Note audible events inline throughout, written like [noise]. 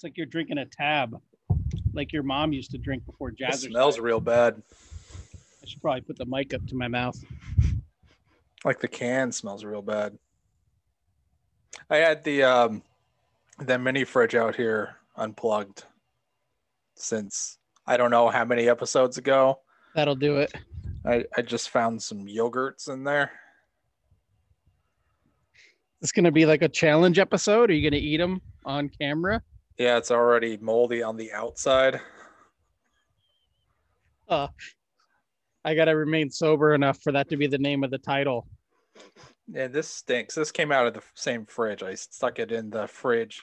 It's like you're drinking a tab, like your mom used to drink before It jazz. smells real bad. I should probably put the mic up to my mouth. Like the can smells real bad. I had the um the mini fridge out here unplugged since I don't know how many episodes ago. That'll do it. I, I just found some yogurts in there. It's gonna be like a challenge episode. Are you gonna eat them on camera? Yeah, it's already moldy on the outside. Uh, I gotta remain sober enough for that to be the name of the title. Yeah, this stinks. This came out of the same fridge. I stuck it in the fridge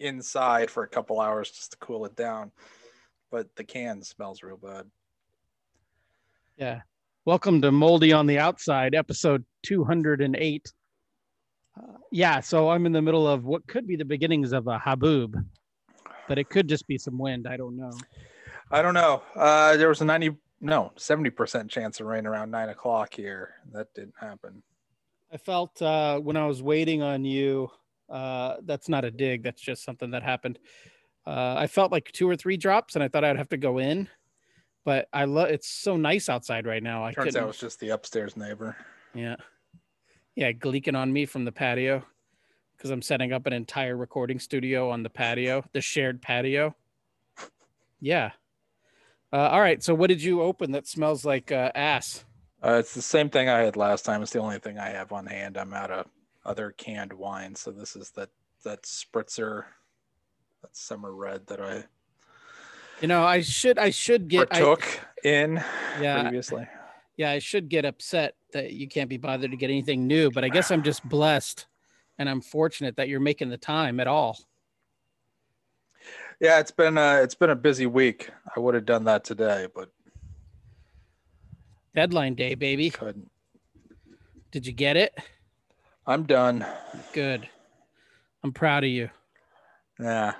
inside for a couple hours just to cool it down. But the can smells real bad. Yeah. Welcome to Moldy on the Outside, episode 208. Uh, yeah, so I'm in the middle of what could be the beginnings of a haboob, but it could just be some wind. I don't know. I don't know. Uh, there was a 90, no, 70% chance of rain around nine o'clock here. That didn't happen. I felt uh, when I was waiting on you, uh, that's not a dig, that's just something that happened. Uh, I felt like two or three drops and I thought I'd have to go in, but I love it's so nice outside right now. I Turns couldn't, out it's just the upstairs neighbor. Yeah. Yeah, gleeking on me from the patio because I'm setting up an entire recording studio on the patio, the shared patio. Yeah. Uh, all right. So, what did you open that smells like uh, ass? Uh, it's the same thing I had last time. It's the only thing I have on hand. I'm out of other canned wine. So this is that that spritzer, that summer red that I You know, I should, I should get, I, in yeah, previously. yeah, I should get upset that you can't be bothered to get anything new, but I guess I'm just blessed and I'm fortunate that you're making the time at all. Yeah, it's been uh it's been a busy week. I would have done that today, but Deadline day, baby. couldn't. Did you get it? I'm done. Good. I'm proud of you. Yeah.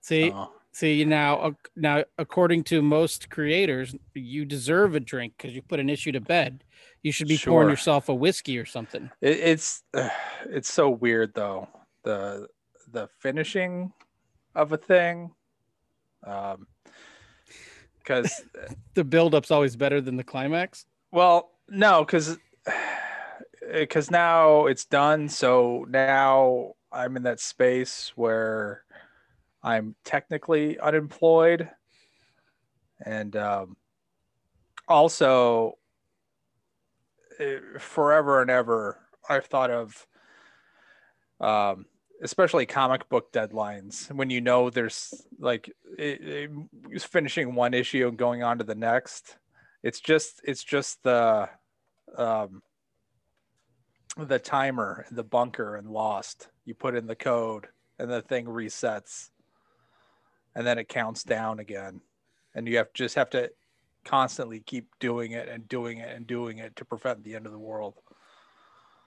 See, so- See you now. uh, Now, according to most creators, you deserve a drink because you put an issue to bed. You should be pouring yourself a whiskey or something. It, it's [sighs] it's so weird though the the finishing of a thing, um, because [laughs] The build-up's always better than the climax. well no because because [sighs] now it's done so now I'm in that space where I'm technically unemployed and um, also forever and ever I've thought of um especially comic book deadlines when you know there's like it, it- finishing one issue and going on to the next it's just it's just the um the timer the bunker and lost. You put in the code and the thing resets and then it counts down again. And you have just have to constantly keep doing it and doing it and doing it to prevent the end of the world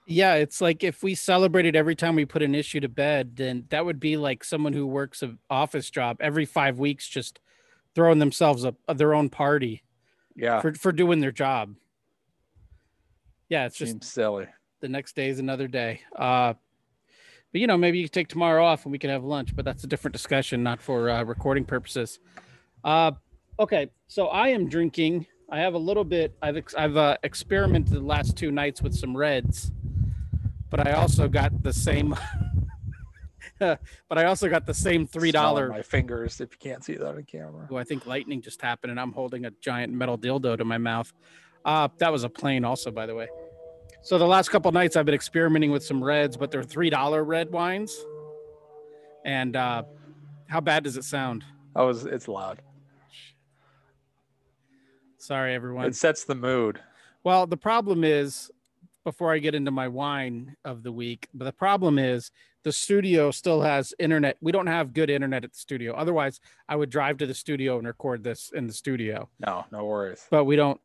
Yeah, it's like if we celebrated every time we put an issue to bed, then that would be like someone who works an office job every five weeks, just throwing themselves a, a- their own party yeah for for doing their job. Yeah, it's just seems silly the next day is another day. Uh, but you know, maybe you could take tomorrow off and we could have lunch, but that's a different discussion, not for uh, recording purposes. Uh, okay, so I am drinking. I have a little bit. I've ex- I've uh, experimented the last two nights with some reds, but I also got the same. [laughs] but I also got the same three dollar. my fingers if you can't see that on camera Oh, I think lightning just happened, and I'm holding a giant metal dildo to my mouth. Uh, that was a plane, also, by the way. So the last couple nights, I've been experimenting with some reds, but they're three dollar red wines. And uh, how bad does it sound? oh it's, it's loud Sorry, everyone. it sets the mood Well, the problem is, before I get into my wine of the week, but the problem is the studio still has internet. We don't have good internet at the studio. Otherwise, I would drive to the studio and record this in the studio. no no worries But we don't.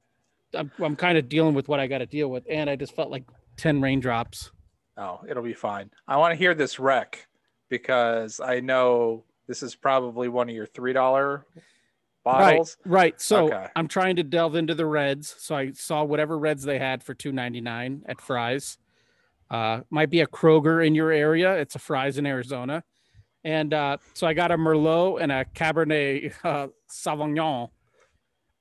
I'm, I'm kind of dealing with what I got to deal with, and I just felt like ten raindrops. Oh, it'll be fine. I want to hear this wreck because I know this is probably one of your three dollar bottles. Right, right. So Okay. I'm trying to delve into the reds. So I saw whatever reds they had for two ninety nine at Fry's. Uh, might be a Kroger in your area. It's a Fry's in Arizona, And uh, so I got a Merlot and a Cabernet uh, Sauvignon.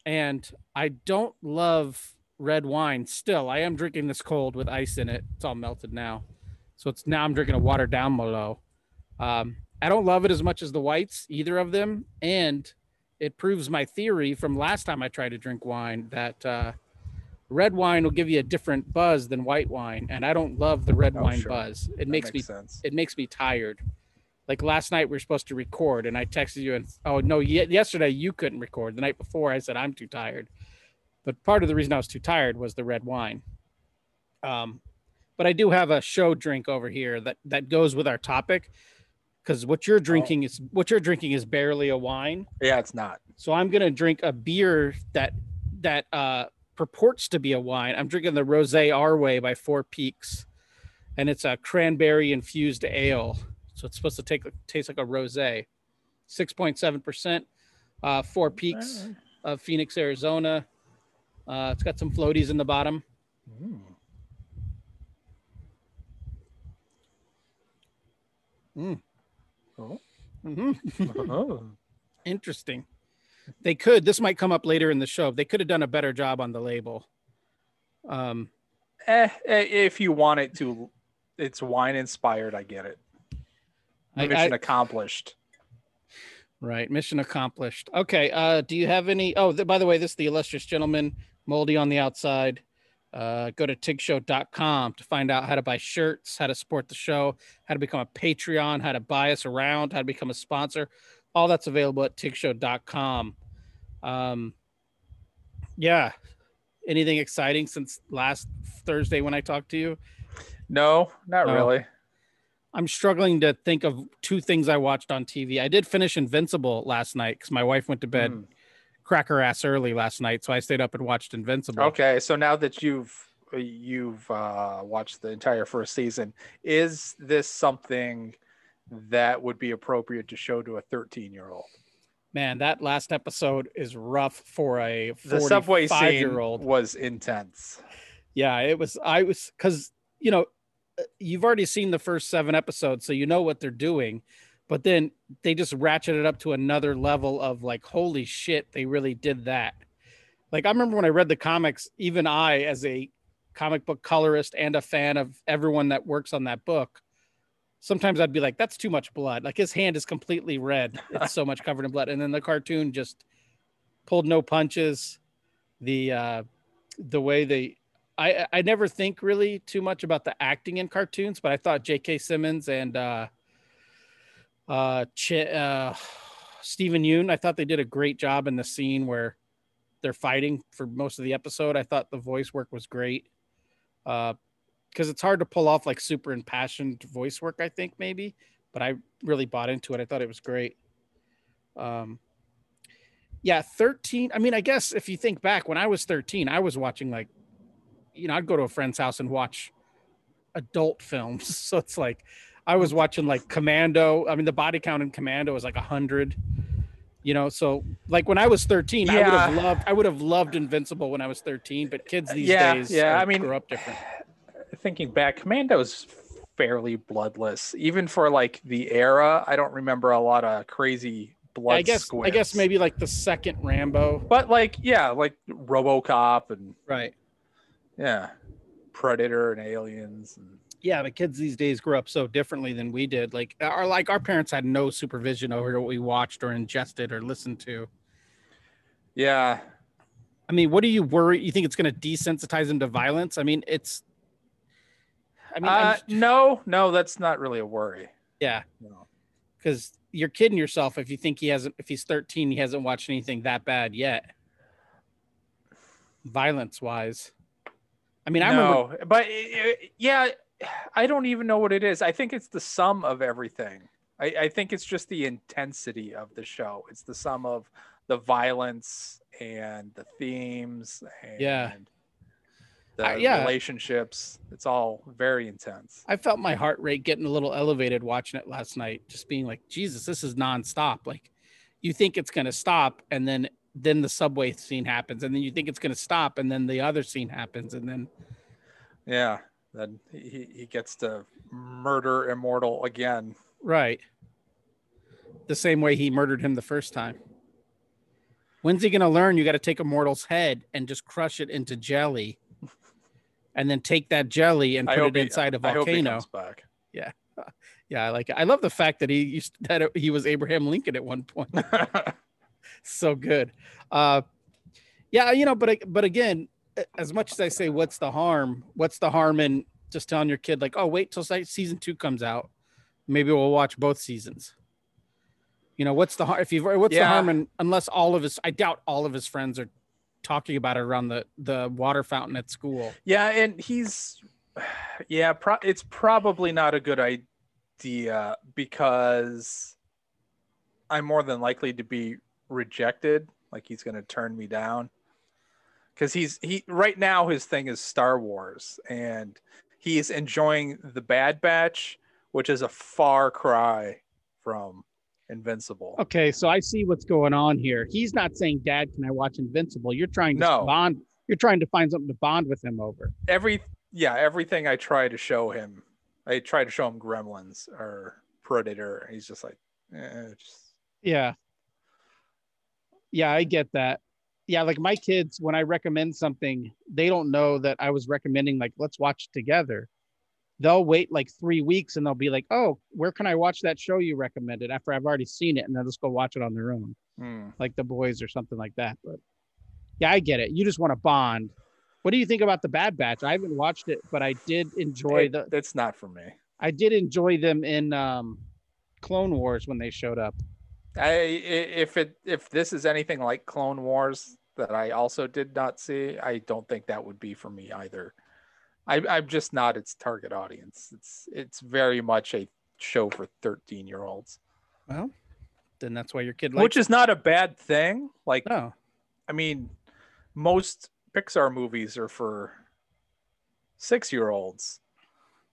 And I don't love red wine still. I am drinking this cold with ice in it. It's all melted now. So it's now I'm drinking a watered down Merlot. Um, I don't love it as much as the whites, either of them. And it proves my theory from last time I tried to drink wine that uh, red wine will give you a different buzz than white wine. And I don't love the red Oh, wine sure. buzz. It That makes me sense. it makes me tired. Like last night, we were supposed to record, and I texted you, and oh no, ye- yesterday you couldn't record. The night before, I said I'm too tired. But part of the reason I was too tired was the red wine. Um, but I do have a show drink over here that that goes with our topic, because what you're drinking is what you're drinking is barely a wine. Yeah, it's not. So I'm gonna drink a beer that that uh, purports to be a wine. I'm drinking the Rosé Our Way by Four Peaks, and it's a cranberry infused ale. So it's supposed to take taste like a rosé. Six point seven percent. Uh, Four Peaks of Phoenix, Arizona. Uh, it's got some floaties in the bottom. Mm. Mm. Oh. hmm Oh. Interesting. They could. This might come up later in the show. They could have done a better job on the label. Um, Eh, eh, if you want it to, it's wine inspired. I get it. I- Mission I- accomplished. Right. Mission accomplished. Okay. Uh, do you have any? Oh, th- by the way, this is the illustrious gentleman, moldy on the outside. Uh, go to tigshow.com to find out how to buy shirts, how to support the show, how to become a Patreon, how to buy us around, how to become a sponsor. All that's available at tigshow.com. Um, yeah. Anything exciting since last Thursday when I talked to you? No, not No. really. I'm struggling to think of two things I watched on TV. I did finish Invincible last night because my wife went to bed Mm. Crack her ass early last night, so I stayed up and watched Invincible. Okay, so now that you've you've uh, watched the entire first season, is this something that would be appropriate to show to a 13 year old? Man, that last episode is rough for a The subway year old. was intense. Yeah, it was. I was because you know uh, you've already seen the first seven episodes, so you know what they're doing. But then they just ratcheted up to another level of like, holy shit, they really did that. Like I remember when I read the comics, even I, as a comic book colorist and a fan of everyone that works on that book, sometimes I'd be like, that's too much blood. Like his hand is completely red. It's so much covered in blood. And then the cartoon just pulled no punches. The uh the way they I I never think really too much about the acting in cartoons, but I thought J.K. Simmons and uh, uh, Ch- uh, Steven Yeun, I thought they did a great job in the scene where they're fighting for most of the episode. I thought the voice work was great because it's hard to pull off like super impassioned voice work. I think maybe, but I really bought into it. I thought it was great. Um, yeah, 13. I mean, I guess if you think back when I was 13, I was watching like you know, I'd go to a friend's house and watch adult [laughs] films. So it's like I was watching like Commando. I mean, the body count in Commando was like a hundred. You know, so like when I was 13, I would have Yeah. loved I would have loved Invincible when I was 13, but kids these Yeah, days yeah, are- I mean- grow up different. [sighs] Thinking back, Commando's fairly bloodless, even for like the era. I don't remember a lot of crazy blood. I guess I guess maybe like the second Rambo. but like yeah, like RoboCop and Right. yeah, Predator and Aliens. And, Yeah, but kids these days grow up so differently than we did. Like our like our parents had no supervision over what we watched or ingested or listened to. yeah, I mean, what do you worry? You think it's going to desensitize them to violence? I mean, it's. I mean, uh, just- no, no, that's not really a worry. yeah, No. because you're kidding yourself if you think he hasn't. If he's 13, he hasn't watched anything that bad yet, violence wise. I mean, I remember. but it- it- yeah, I don't even know what it is. I think it's the sum of everything. I, I think it's just the intensity of the show. It's the sum of the violence and the themes and Yeah. the Uh, yeah. relationships. It's all very intense. I felt my heart rate getting a little elevated watching it last night, just being like, Jesus, this is nonstop. Like, you think it's going to stop, and then then the subway scene happens, and then you think it's going to stop, and then the other scene happens, and then Yeah. Then he, he gets to murder immortal again. right. the same way he murdered him the first time. When's he gonna learn? You got to take a mortal's head and just crush it into jelly, [laughs] and then take that jelly and put it he- inside a he volcano. comes back. [laughs] Yeah, I like it. I love the fact that he used that he was Abraham Lincoln at one point. [laughs] so good. Uh, yeah, you know, but but again, as much as I say, what's the harm? What's the harm in just telling your kid like, oh, wait till season two comes out, maybe we'll watch both seasons. You know, what's the harm if you've what's the harm in unless all of his I doubt all of his friends are talking about it around the the water fountain at school. yeah, and he's yeah, pro- it's probably not a good idea because I'm more than likely to be rejected. Like he's going to turn me down because he's he right now his thing is Star Wars and he's enjoying the Bad Batch, which is a far cry from Invincible. Okay, so I see what's going on here. He's not saying, "Dad, can I watch Invincible?" You're trying to No. bond. You're trying to find something to bond with him over. Every yeah, everything I try to show him, I try to show him Gremlins or Predator. He's just like, eh, just Yeah. Yeah, I get that. Yeah, like my kids, when I recommend something, they don't know that I was recommending, like, let's watch it together. They'll wait like three weeks and they'll be like, oh, where can I watch that show you recommended after I've already seen it? And they'll just go watch it on their own, hmm. like the boys or something like that. But yeah, I get it. You just want to bond. What do you think about the Bad Batch? I haven't watched it, but I did enjoy It- the that's not for me. I did enjoy them in um Clone Wars when they showed up. I if it if this is anything like Clone Wars that I also did not see, I don't think that would be for me either. I, I'm just not its target audience. It's it's very much a show for 13 year olds, Well, then that's why your kid likes which is not a bad thing. Like no. I mean, most Pixar movies are for six year olds,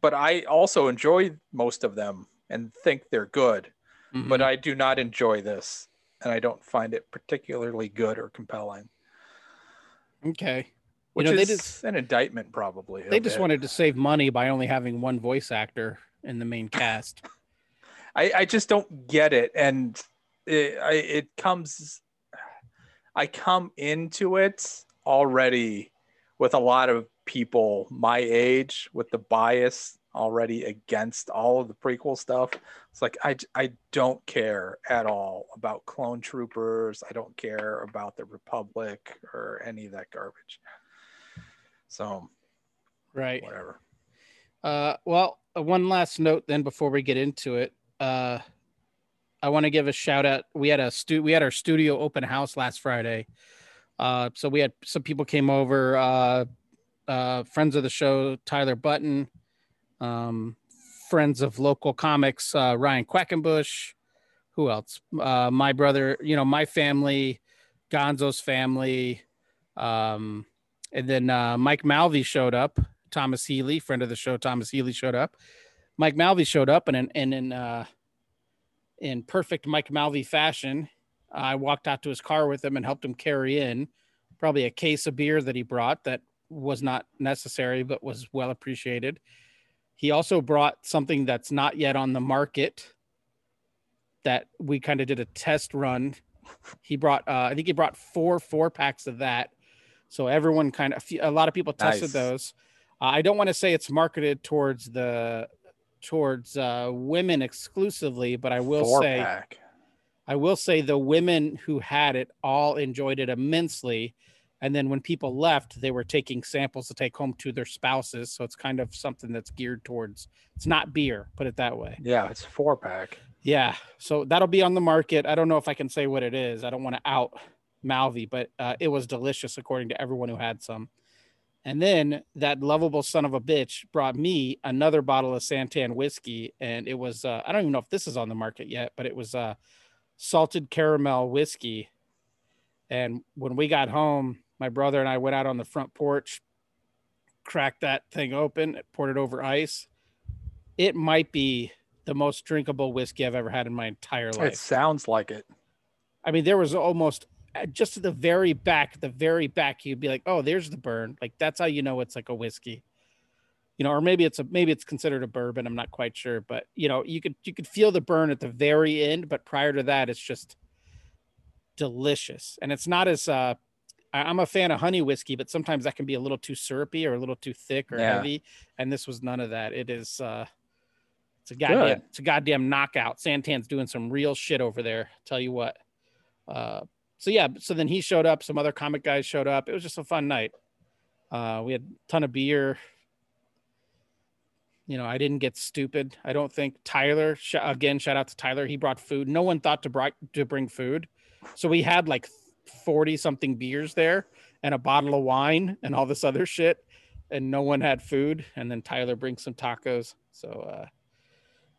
but I also enjoy most of them and think they're good. But Mhm. I do not enjoy this, and I don't find it particularly good or compelling. okay. Which know, they is just- an indictment, probably. They just it. wanted to save money by only having one voice actor in the main cast. [laughs] I, I just don't get it, and it, I, it comes. I come into it already with a lot of people my age with the bias already against all of the prequel stuff. It's like I I don't care at all about clone troopers. I don't care about the Republic or any of that garbage. So right. whatever. Uh, well, uh, one last note then before we get into it. Uh, I want to give a shout out. We had a stu- we had our studio open house last Friday. Uh, so we had some people came over, uh, uh, friends of the show, Tyler Button, um, friends of local comics, uh, Ryan Quackenbush, who else? Uh, my brother, you know, my family, Gonzo's family, um, and then uh, Mike Malvey showed up. Thomas Healy, friend of the show, Thomas Healy showed up. Mike Malvey showed up, and in and in uh, in perfect Mike Malvey fashion, I walked out to his car with him and helped him carry in probably a case of beer that he brought that was not necessary but was well appreciated. He also brought something that's not yet on the market that we kind of did a test run. He brought, uh, I think he brought four four packs of that. So everyone kind of, a lot of people tested Nice. those. Uh, I don't want to say it's marketed towards the towards uh, women exclusively, but I will Four say pack. I will say the women who had it all enjoyed it immensely. And then when people left, they were taking samples to take home to their spouses. So it's kind of something that's geared towards it's not beer, put it that way. Yeah, it's four pack. Yeah. So that'll be on the market. I don't know if I can say what it is. I don't want to out Malvy, but uh, it was delicious according to everyone who had some. And then that lovable son of a bitch brought me another bottle of Santan whiskey. And it was, uh, I don't even know if this is on the market yet, but it was uh, salted caramel whiskey. And when we got home, my brother and I went out on the front porch, cracked that thing open, poured it over ice. It might be the most drinkable whiskey I've ever had in my entire life. It sounds like it. I mean, there was almost uh, just at the very back, the very back, you'd be like, oh, there's the burn. Like that's how you know it's like a whiskey. you know, or maybe it's a maybe it's considered a bourbon. I'm not quite sure, but you know, you could you could feel the burn at the very end, but prior to that, it's just delicious, and it's not as uh, I- I'm a fan of honey whiskey, but sometimes that can be a little too syrupy or a little too thick or Yeah. heavy, and this was none of that. It is uh, it's a goddamn it's a goddamn knockout. Santan's doing some real shit over there. Tell you what. Uh, so yeah, so then he showed up. Some other comic guys showed up. It was just a fun night. Uh, we had a ton of beer. You know, I didn't get stupid. I don't think Tyler. Again, shout out to Tyler. He brought food. No one thought to bring to bring food, so we had like forty something beers there and a bottle of wine and all this other shit, and no one had food. And then Tyler brings some tacos. So, uh,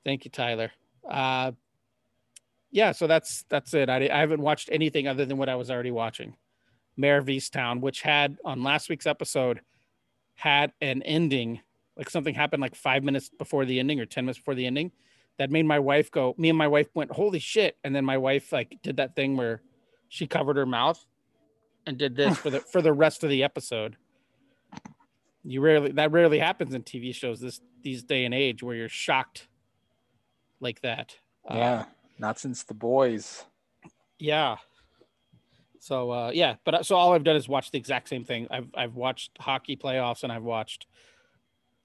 thank you, Tyler. Uh, yeah, so that's that's it. I, I haven't watched anything other than what I was already watching. Mare of Easttown, which had on last week's episode had an ending, like something happened like five minutes before the ending or 10 minutes before the ending that made my wife go, me and my wife went, holy shit. And then my wife like did that thing where she covered her mouth and did this for the [laughs] for the rest of the episode. You rarely that rarely happens in TV shows this these day and age where you're shocked like that. Uh, Yeah, not since the boys. yeah. So uh, yeah, but uh, so all I've done is watch the exact same thing. I've I've watched hockey playoffs and I've watched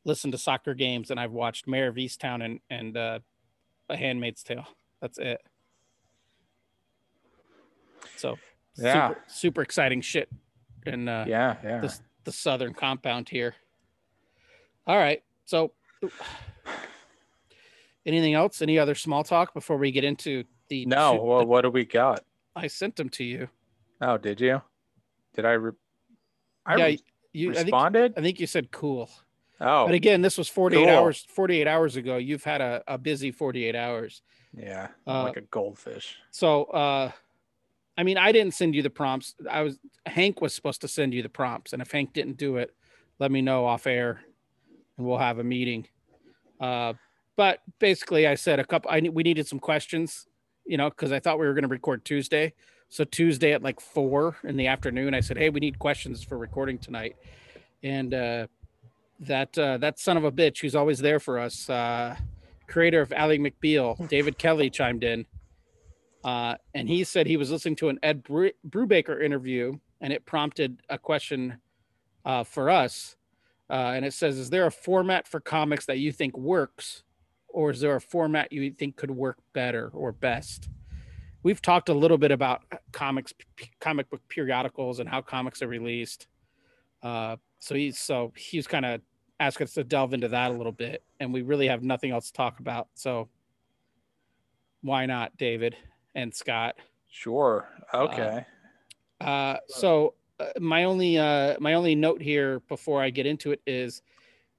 listened to soccer games and I've watched Mare of Easttown and and uh, A Handmaid's Tale. That's it. So Yeah. super, super exciting shit in uh, Yeah, yeah. the the southern compound here. All right, so anything else? Any other small talk before we get into the no, well, what do we got? I sent them to you. Oh, did you? Did I? Re- I yeah, re- you. I think responded. I think you said cool. oh, But again, this was 48 cool. hours 48 hours ago. You've had a, a busy 48 hours. yeah, uh, like a goldfish. So uh I mean, I didn't send you the prompts. I was Hank was supposed to send you the prompts, and if Hank didn't do it, let me know off air, and we'll have a meeting. Uh, but basically, I said a couple. I we needed some questions, you know, because I thought we were going to record Tuesday. So Tuesday at like four in the afternoon, I said, "Hey, we need questions for recording tonight," and uh, that uh, that son of a bitch who's always there for us, uh, creator of Ally McBeal, David Kelly, chimed in. Uh, and he said he was listening to an Ed Bru- Brubaker interview, and it prompted a question uh, for us. Uh, and it says, "Is there a format for comics that you think works, or is there a format you think could work better or best?" We've talked a little bit about comics, p- comic book periodicals, and how comics are released. Uh, so he's so he's kind of asked us to delve into that a little bit, and we really have nothing else to talk about. So why not, David and Scott? Sure. Okay. Uh, so uh, my only uh, my only note here before I get into it is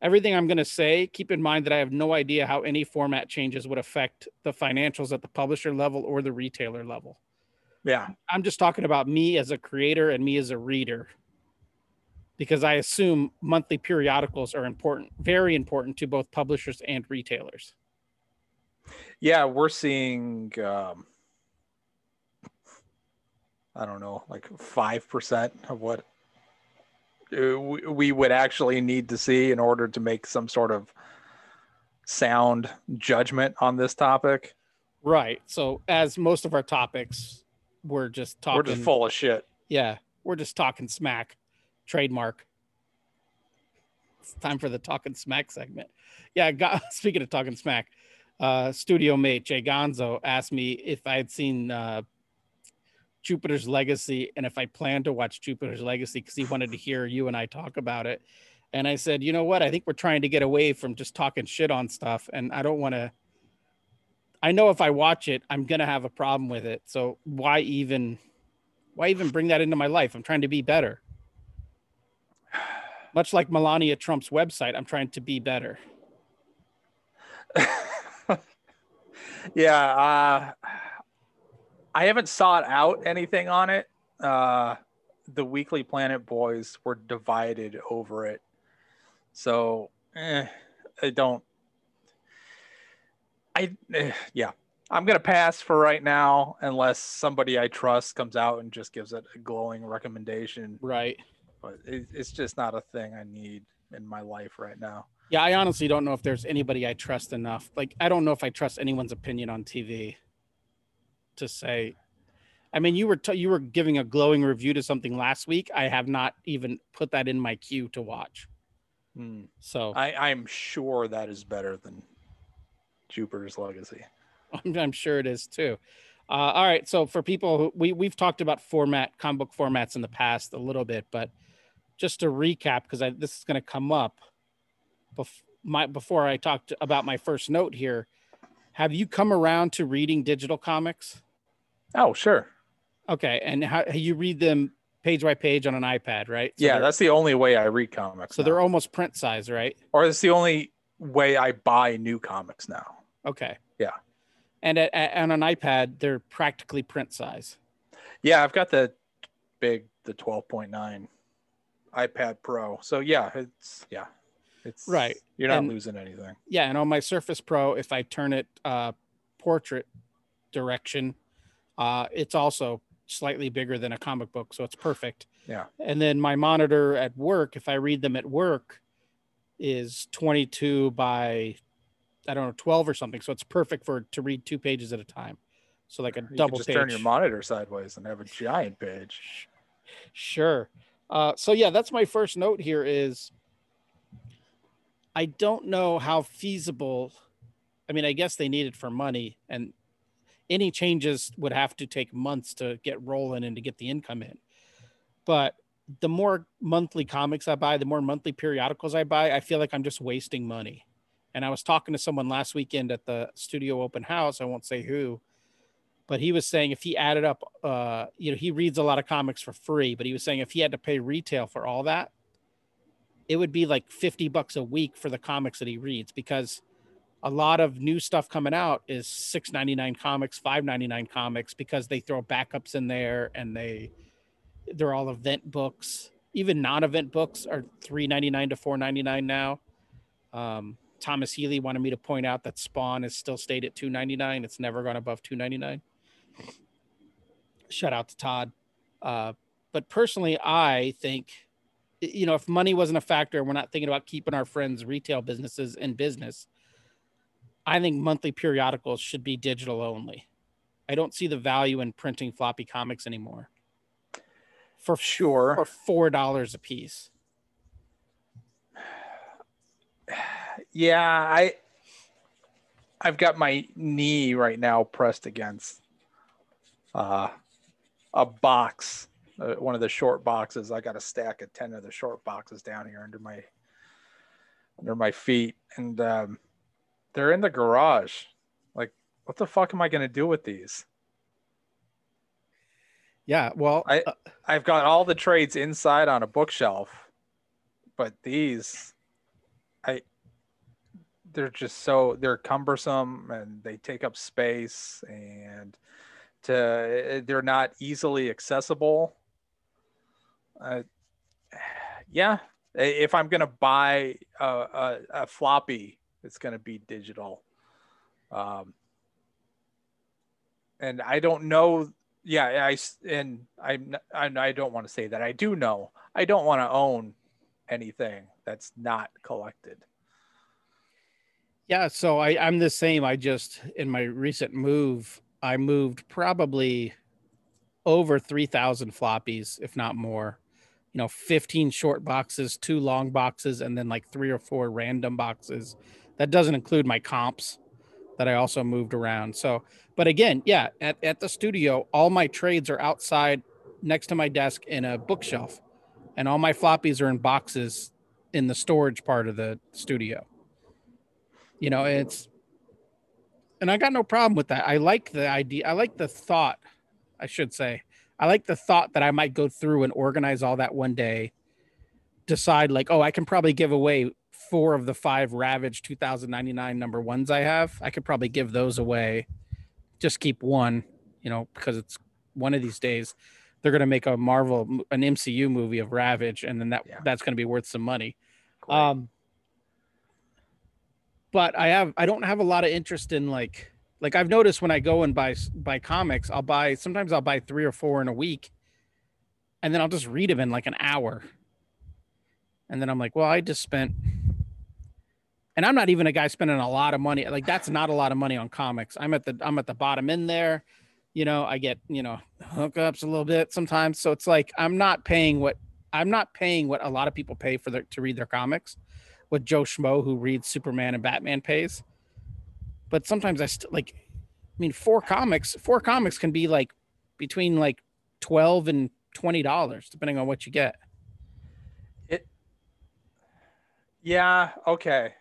everything I'm going to say. Keep in mind that I have no idea how any format changes would affect the financials at the publisher level or the retailer level. yeah. I'm just talking about me as a creator and me as a reader, because I assume monthly periodicals are important, very important to both publishers and retailers. Yeah, we're seeing um I don't know, like 5% of what uh, we would actually need to see in order to make some sort of sound judgment on this topic. Right. So as most of our topics, we're just talking. We're just full of shit. Yeah, we're just talking smack. Trademark. It's time for the talking smack segment. Yeah, [laughs] speaking of talking smack, uh, studio mate Jay Gonzo asked me if I had seen uh, Jupiter's Legacy and if I planned to watch Jupiter's Legacy because he wanted to hear you and I talk about it. And I said, you know what? I think we're trying to get away from just talking shit on stuff, and I don't want to. I know if I watch it, I'm gonna have a problem with it. So why even? why even bring that into my life? I'm trying to be better. [sighs] Much like Melania Trump's website, I'm trying to be better. [laughs] yeah, uh I haven't sought out anything on it. Uh the Weekly Planet boys were divided over it. So, eh, I don't I eh, yeah. I'm going to pass for right now unless somebody I trust comes out and just gives it a glowing recommendation, Right. but it, it's just not a thing I need in my life right now. Yeah, I honestly don't know if there's anybody I trust enough. Like, I don't know if I trust anyone's opinion on TV to say. I mean, you were t- you were giving a glowing review to something last week. I have not even put that in my queue to watch. Hmm. So I, I'm sure that is better than Jupiter's Legacy. [laughs] I'm, I'm sure it is too. Uh, all right. So for people who we we've talked about format comic book formats in the past a little bit, but just to recap, because this is going to come up bef- my before I talked about my first note here. Have you come around to reading digital comics? Oh, sure. Okay, and how you read them page by page on an iPad, right? So yeah, that's the only way I read comics. so now. they're almost print size, right? or it's the only way I buy new comics now. Okay. Yeah. And at, at, on an iPad, they're practically print size. Yeah, I've got the big, the 12.9 iPad Pro. So yeah, it's yeah, it's Right. You're not And- losing anything. Yeah, and on my Surface Pro, if I turn it uh, portrait direction, uh, it's also slightly bigger than a comic book, so it's perfect. Yeah. And then my monitor at work, if I read them at work, is 22 by I don't know 12 or something, so it's perfect for to read two pages at a time. So like a You double just page. turn your monitor sideways and have a giant page. Sure. Uh, so yeah, that's my first note here is I don't know how feasible. I mean, I guess they need it for money, and any changes would have to take months to get rolling and to get the income in. But the more monthly comics I buy, the more monthly periodicals I buy, I feel like I'm just wasting money. And I was talking to someone last weekend at the studio open house. I won't say who, but he was saying if he added up, uh, you know, he reads a lot of comics for free, but he was saying if he had to pay retail for all that, it would be like 50 bucks a week for the comics that he reads because a lot of new stuff coming out is 6.99 comics 5.99 comics because they throw backups in there and they they're all event books. Even non-event books are 3.99 to 4.99 now. Um, thomas healy wanted me to point out that spawn is still stayed at 2.99 it's never gone above 2.99 shout out to todd. Uh, but personally i think you know if money wasn't a factor we're not thinking about keeping our friends retail businesses in business I think monthly periodicals should be digital only. I don't see the value in printing floppy comics anymore. For Sure. for four dollars a piece. [sighs] Yeah, I I've got my knee right now pressed against uh, a box, uh, one of the short boxes. I got a stack of ten of the short boxes down here under my under my feet, and um, they're in the garage. Like, what the fuck am I gonna do with these? Yeah, well, I- uh, I've got all the trades inside on a bookshelf, but these, I, they're just so they're cumbersome and they take up space and to they're not easily accessible. Uh, yeah, if I'm gonna buy a, a, a floppy, it's gonna be digital. Um, and I don't know yeah I and i'm i don't want to say that i do know i don't want to own anything that's not collected yeah. So I I'm the same. I just in my recent move, I moved probably over three thousand floppies, if not more. You know, fifteen short boxes, two long boxes, and then like three or four random boxes. That doesn't include my comps that I also moved around. So, but again, yeah, at, at the studio, all my trades are outside next to my desk in a bookshelf, and all my floppies are in boxes in the storage part of the studio. You know, it's, and I got no problem with that. I like the idea, I like the thought, I should say. I like the thought that I might go through and organize all that one day, decide like, oh, I can probably give away four of the five Ravage 2099 number ones I have. I could probably give those away. Just keep one, you know, because it's one of these days they're going to make a Marvel, an MCU movie of Ravage, and then that Yeah. that's going to be worth some money. Great. Um, but I have I don't have a lot of interest in like like I've noticed when I go and buy buy comics, I'll buy sometimes I'll buy three or four in a week, and then I'll just read them in like an hour, and then I'm like, well, I just spent and I'm not even a guy spending a lot of money. Like that's not a lot of money on comics. I'm at the I'm at the bottom end there. You know, I get you know hookups a little bit sometimes. So it's like I'm not paying what I'm not paying what a lot of people pay for their to read their comics. What Joe Schmo who reads Superman and Batman pays. But sometimes I still like. I mean, four comics. Four comics can be like between like twelve and twenty dollars, depending on what you get. It. Yeah. Okay.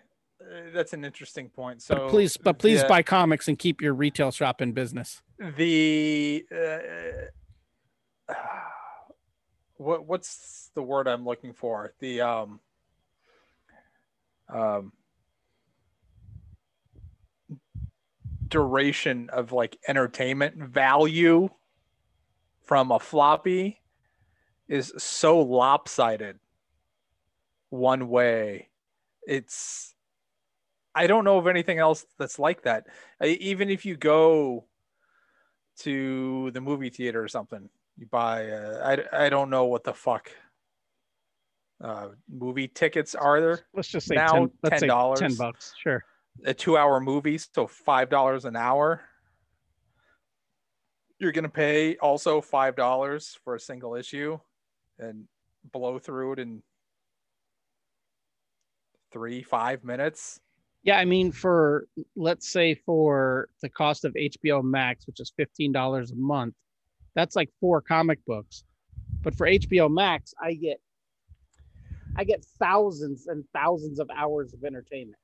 Uh, that's an interesting point. So But please, but please the- buy comics and keep your retail shop in business. the uh, [sighs] what what's the word I'm looking for? The um um duration of like entertainment value from a floppy is so lopsided one way. It's I don't know of anything else that's like that. I- Even if you go to the movie theater or something, you buy. Uh, I I don't know what the fuck uh, movie tickets are there. Let's just say Now, 10, let's say $10. ten bucks. Sure. A two-hour movie, so five dollars an hour. You're gonna pay also five dollars for a single issue, and blow through it in three five minutes. Yeah, I mean, for let's say for the cost of HBO Max, which is fifteen dollars a month, that's like four comic books. But for HBO Max, I get I get thousands and thousands of hours of entertainment.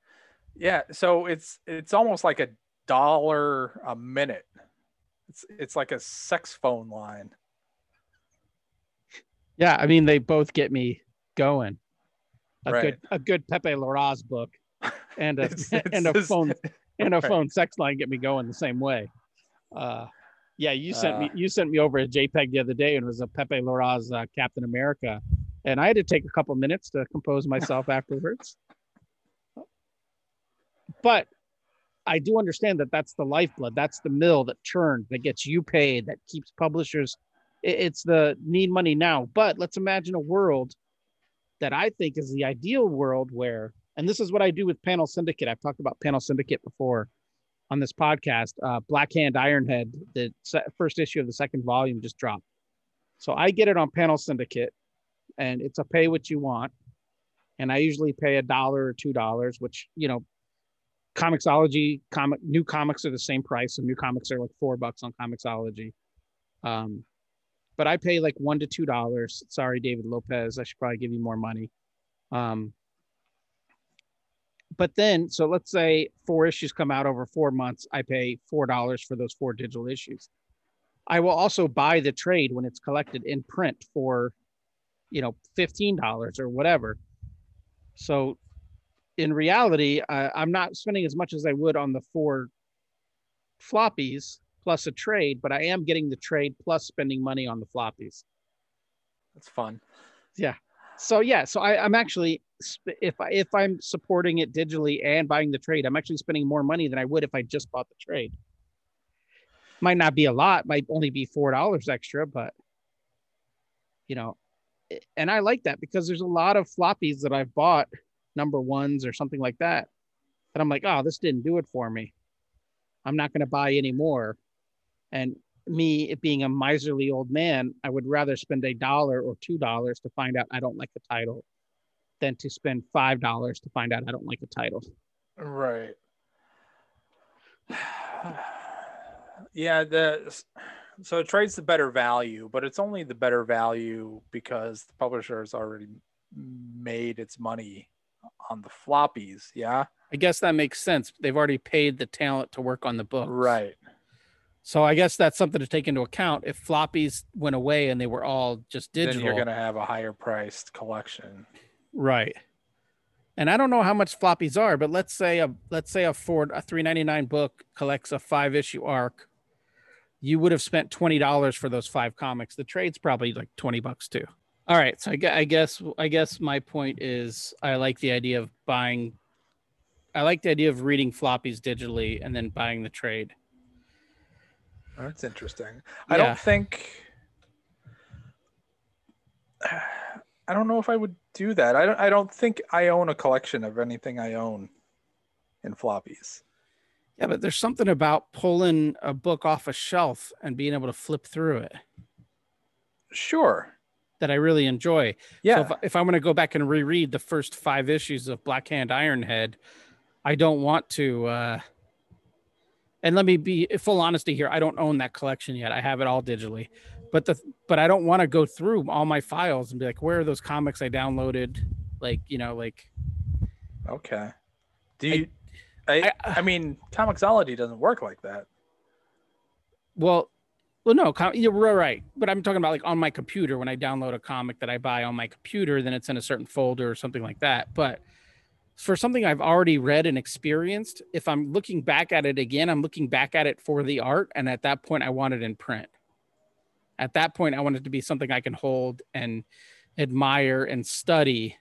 Yeah, so it's it's almost like a dollar a minute. It's it's like a sex phone line. Yeah, I mean, they both get me going. A Right. good a good Pepe Larraz book and a [laughs] It's- [laughs] and a it's- phone [laughs] and a Right. phone sex line get me going the same way. Uh, yeah, you sent me Uh. you sent me over a JPEG the other day and it was a Pepe Larraz uh, Captain America, and I had to take a couple minutes to compose myself afterwards. But I do understand that that's the lifeblood, that's the mill that churns, that gets you paid, that keeps publishers. it- It's the need money now. But let's imagine a world that I think is the ideal world where, and this is what I do with Panel Syndicate. I've talked about Panel Syndicate before on this podcast. Uh, Black Hand Ironhead, the first issue of the second volume just dropped. So I get it on Panel Syndicate, and it's a pay what you want. And I usually pay a dollar or two dollars, which you know, Comixology comic new comics are the same price. So new comics are like four bucks on Comixology. Um, but I pay like one to two dollars. Sorry, David Lopez. I should probably give you more money. Um, but then, so let's say four issues come out over four months. I pay four dollars for those four digital issues. I will also buy the trade when it's collected in print for, you know, fifteen dollars or whatever. So, in reality, I, I'm not spending as much as I would on the four floppies plus a trade, but I am getting the trade plus spending money on the floppies. That's fun. Yeah. So yeah, so I, I'm actually if I, if I'm supporting it digitally and buying the trade, I'm actually spending more money than I would if I just bought the trade. Might not be a lot, might only be four dollars extra, but you know, and I like that because there's a lot of floppies that I've bought, number ones or something like that, and I'm like, oh, this didn't do it for me. I'm not going to buy any more. And me being a miserly old man, I would rather spend a dollar or two dollars to find out I don't like the title than to spend five dollars to find out I don't like a title. Right. [sighs] yeah, the so it trades the better value, but it's only the better value because the publisher has already made its money on the floppies. Yeah. I guess that makes sense. They've already paid the talent to work on the book. Right. So I guess that's something to take into account. If floppies went away and they were all just digital, Then you're gonna have a higher priced collection. Right? And I don't know how much floppies are, but let's say a let's say a Ford a three ninety nine book collects a five issue arc. You would have spent twenty dollars for those five comics. The trade's probably like twenty bucks too. All right, so I, guess I guess my point is I like the idea of buying. I like the idea of reading floppies digitally and then buying the trade. That's interesting. I Yeah. don't think. I don't know if I would do that. I don't. I don't think I own a collection of anything I own. in floppies. Yeah, but there's something about pulling a book off a shelf and being able to flip through it Sure. that I really enjoy. Yeah. So if, if I'm going to go back and reread the first five issues of Black Hand Ironhead, I don't want to. Uh, and let me be full honesty here. I don't own that collection yet. I have it all digitally, but the but I don't want to go through all my files and be like, where are those comics I downloaded? Like you know, like okay. Do I- you? I, I- I, mean, Comixology doesn't work like that. well, well, no, com- you're right. But I'm talking about like on my computer when I download a comic that I buy on my computer, then it's in a certain folder or something like that. But for something I've already read and experienced, if I'm looking back at it again, I'm looking back at it for the art, and at that point, I want it in print. At that point, I want it to be something I can hold and admire and study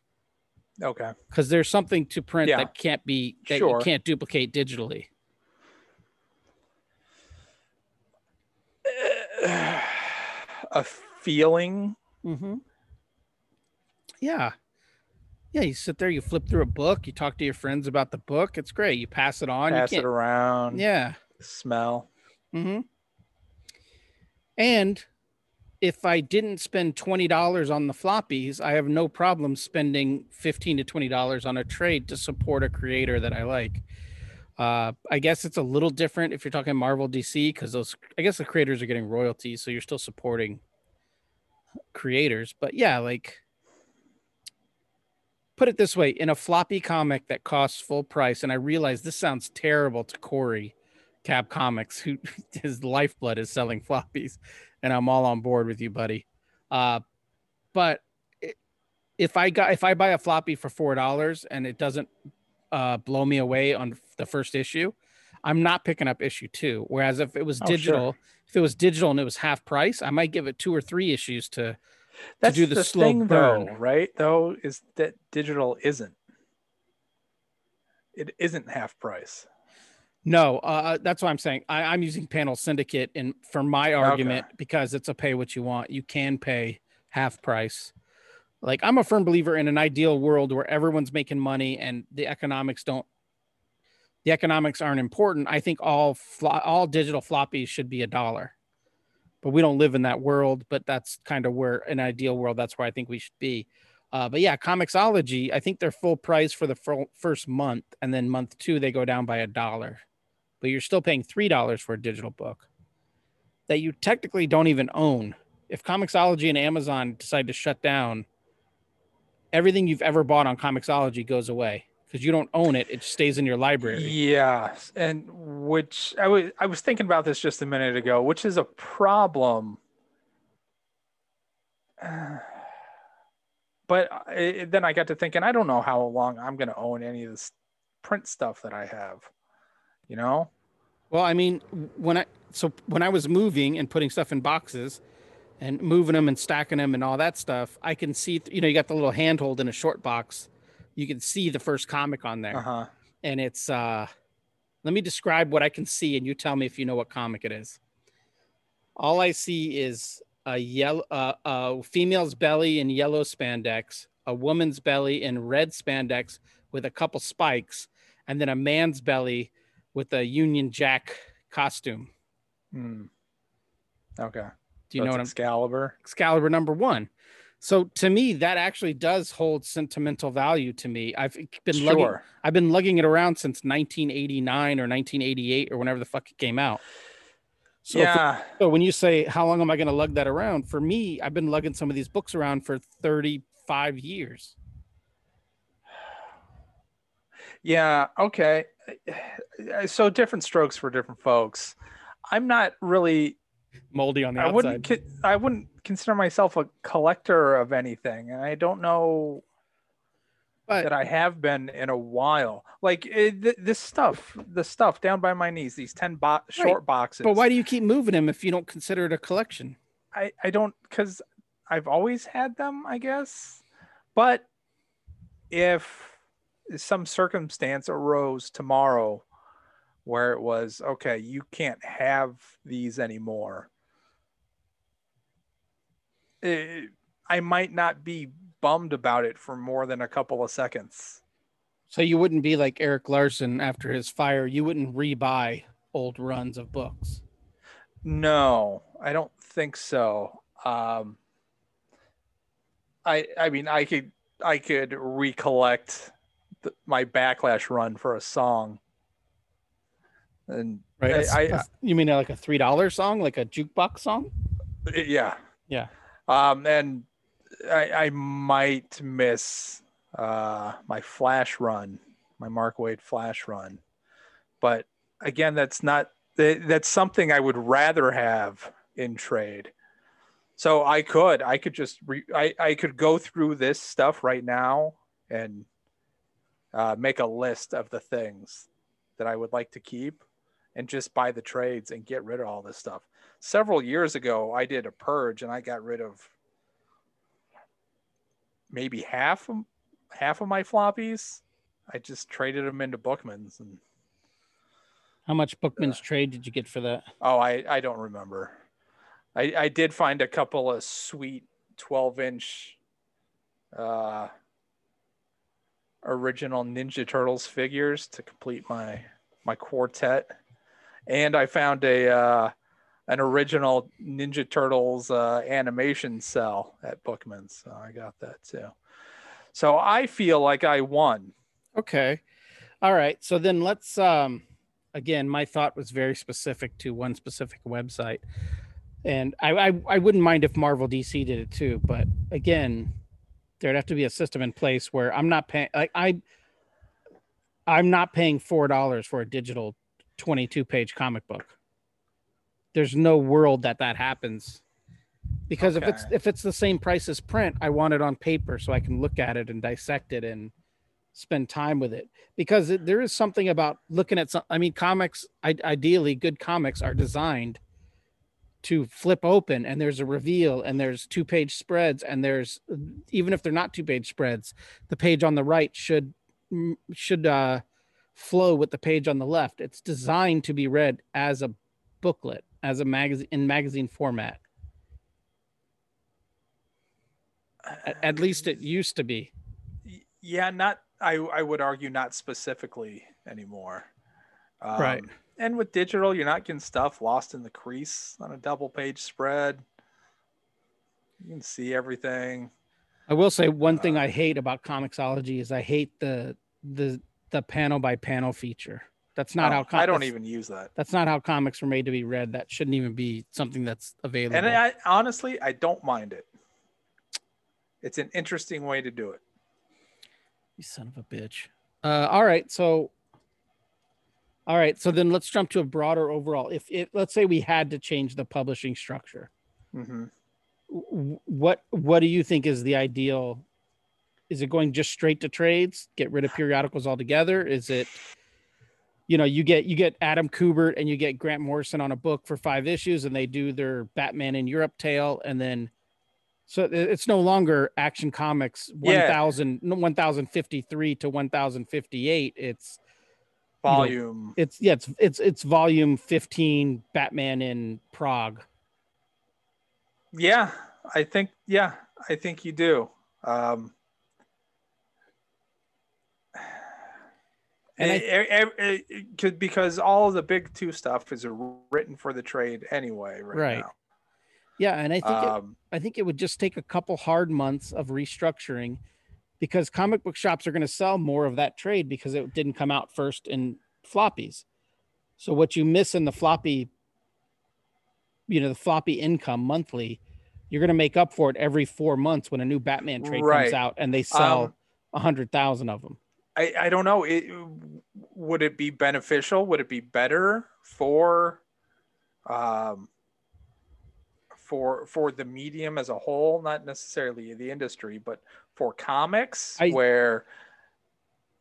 Okay. because there's something to print Yeah. that can't be that Sure. you can't duplicate digitally. A feeling. Mm-hmm. Yeah. Yeah, you sit there, you flip through a book, you talk to your friends about the book. It's great. You pass it on. You pass it around. Yeah. Smell. Mm-hmm. And if I didn't spend twenty dollars on the floppies, I have no problem spending fifteen to twenty dollars on a trade to support a creator that I like. Uh, I guess it's a little different if you're talking Marvel DC because those I guess the creators are getting royalties, so you're still supporting creators. But yeah, like put it this way in a floppy comic that costs full price, and I realize this sounds terrible to Corey Cab Comics, who [laughs] his lifeblood is selling floppies, and I'm all on board with you, buddy. Uh, but if I got if I buy a floppy for four dollars and it doesn't uh, blow me away on the first issue, I'm not picking up issue two. Whereas if it was Oh, sure. digital, if it was digital and it was half price, I might give it two or three issues to. That's do the the, slow thing, burn. though, right? Though is that digital isn't. It isn't half price. No, uh, that's what I'm saying. I, I'm using Panel Syndicate in for my argument because it's a pay what you want. You can pay half price. Like I'm a firm believer in an ideal world where everyone's making money and the economics don't. The economics aren't important. I think all flo- all digital floppies should be a dollar, but we don't live in that world. But that's kind of where an ideal world. That's where I think we should be. Uh, but yeah, Comixology. I think they're full price for the fir- first month, and then month two they go down by a dollar but you're still paying three dollars for a digital book that you technically don't even own. If Comixology and Amazon decide to shut down, everything you've ever bought on Comixology goes away because you don't own it; it stays in your library. Yeah, and which I was I was thinking about this just a minute ago, which is a problem. [sighs] But uh, I, then I got to thinking, I don't know how long I'm going to own any of this print stuff that I have. You know? Well, I mean, when I so when I was moving and putting stuff in boxes and moving them and stacking them and all that stuff, I can see. You know, you got the little handhold in a short box. You can see the first comic on there. Uh huh. and it's uh let me describe what I can see and you tell me if you know what comic it is. All I see is a yellow uh, a female's belly in yellow spandex, a woman's belly in red spandex with a couple spikes, and then a man's belly with a Union Jack costume. Hmm. Okay. Do you know what I'm Excalibur? Excalibur number one. So to me, that actually does hold sentimental value to me. I've been lugging, Sure. I've been lugging it around since 1989 or 1988 or whenever the fuck it came out. So, for- yeah. so when you say how long am I going to lug that around? For me, I've been lugging some of these books around for 35 years. Yeah. Okay. [sighs] So different strokes for different folks. I'm not really Moldy on the I outside. wouldn't. Con- I wouldn't consider myself a collector of anything, and I don't know But- that I have been in a while. Like it, th- this stuff, the stuff down by my knees, these ten bo- short boxes. but why do you keep moving them if you don't consider it a collection? I I don't because I've always had them, I guess. But if some circumstance arose tomorrow where it was okay, you can't have these anymore. eh, I might not be bummed about it for more than a couple of seconds. So you wouldn't be like Erik Larsen after his fire. You wouldn't rebuy old runs of books. No, I don't think so. Um, I I mean I could I could recollect the, my backlash run for a song, and Right. I, A- I, a- you mean like a three dollar song, like a jukebox song? yeah Yeah. um and I I might miss uh my flash run my Mark Waid flash run, but again that's not that's something I would rather have in trade. So I could, I could just, re, I, I could go through this stuff right now and uh, make a list of the things that I would like to keep and just buy the trades and get rid of all this stuff. Several years ago, I did a purge and I got rid of maybe half of, half of my floppies. I just traded them into Bookmans and How much Bookman's trade did you get for that? Oh, I, I don't remember. I, I did find a couple of sweet 12 inch uh, original Ninja Turtles figures to complete my my quartet. And I found a uh, an original Ninja Turtles uh, animation cell at Bookman's. So I got that too. So I feel like I won. Okay. All right. So then let's um again, my thought was very specific to one specific website. And I, I I wouldn't mind if Marvel DC did it too, but again, there'd have to be a system in place where I'm not paying like I I'm not paying four dollars for a digital 22 page comic book. There's no world that that happens. Because if it's if it's the same price as print, I want it on paper so I can look at it and dissect it and spend time with it. Because it, there is something about looking at some i mean comics I, ideally good comics are designed to flip open and there's a reveal and there's two page spreads and there's even if they're not two page spreads the page on the right should should uh flow with the page on the left. It's designed to be read as a booklet as a magazine in magazine format. A- at least it used to be. Yeah not i i would argue not specifically anymore. Um, Right. And with digital you're not getting stuff lost in the crease on a double page spread you can see everything I will say one thing Uh, I hate about Comixology is I hate the the the panel by panel feature. That's not Oh, how com- i don't even use that That's not how comics were made to be read. That shouldn't even be something that's available. and i honestly i don't mind it it's an interesting way to do it you son of a bitch. Uh, all right, so all right, so then let's jump to a broader overall. If it let's say we had to change the publishing structure, hmm what what do you think is the ideal? Is it going just straight to trades, get rid of periodicals altogether? Is it, you know, you get you get Adam Kubert and you get Grant Morrison on a book for five issues, and they do their Batman in Europe tale, and then so it's no longer Action Comics Yeah. 1000 no, 1053 to 1058. It's know, volume it's yeah, it's it's it's volume 15 Batman in Prague. Yeah, I think yeah, I think you do. Um, And I- it, it- it- it could because all of the big two stuff is written for the trade anyway, right? Right. Yeah, and I think Um, I think it would just take a couple hard months of restructuring because comic book shops are going to sell more of that trade because it didn't come out first in floppies. So what you miss in the floppy, you know, the floppy income monthly, you're going to make up for it every four months when a new Batman trade comes out and they sell Um, a hundred thousand of them. I, I don't know. It, would it be beneficial? Would it be better for um, for for the medium as a whole, not necessarily the industry, but for comics, I- where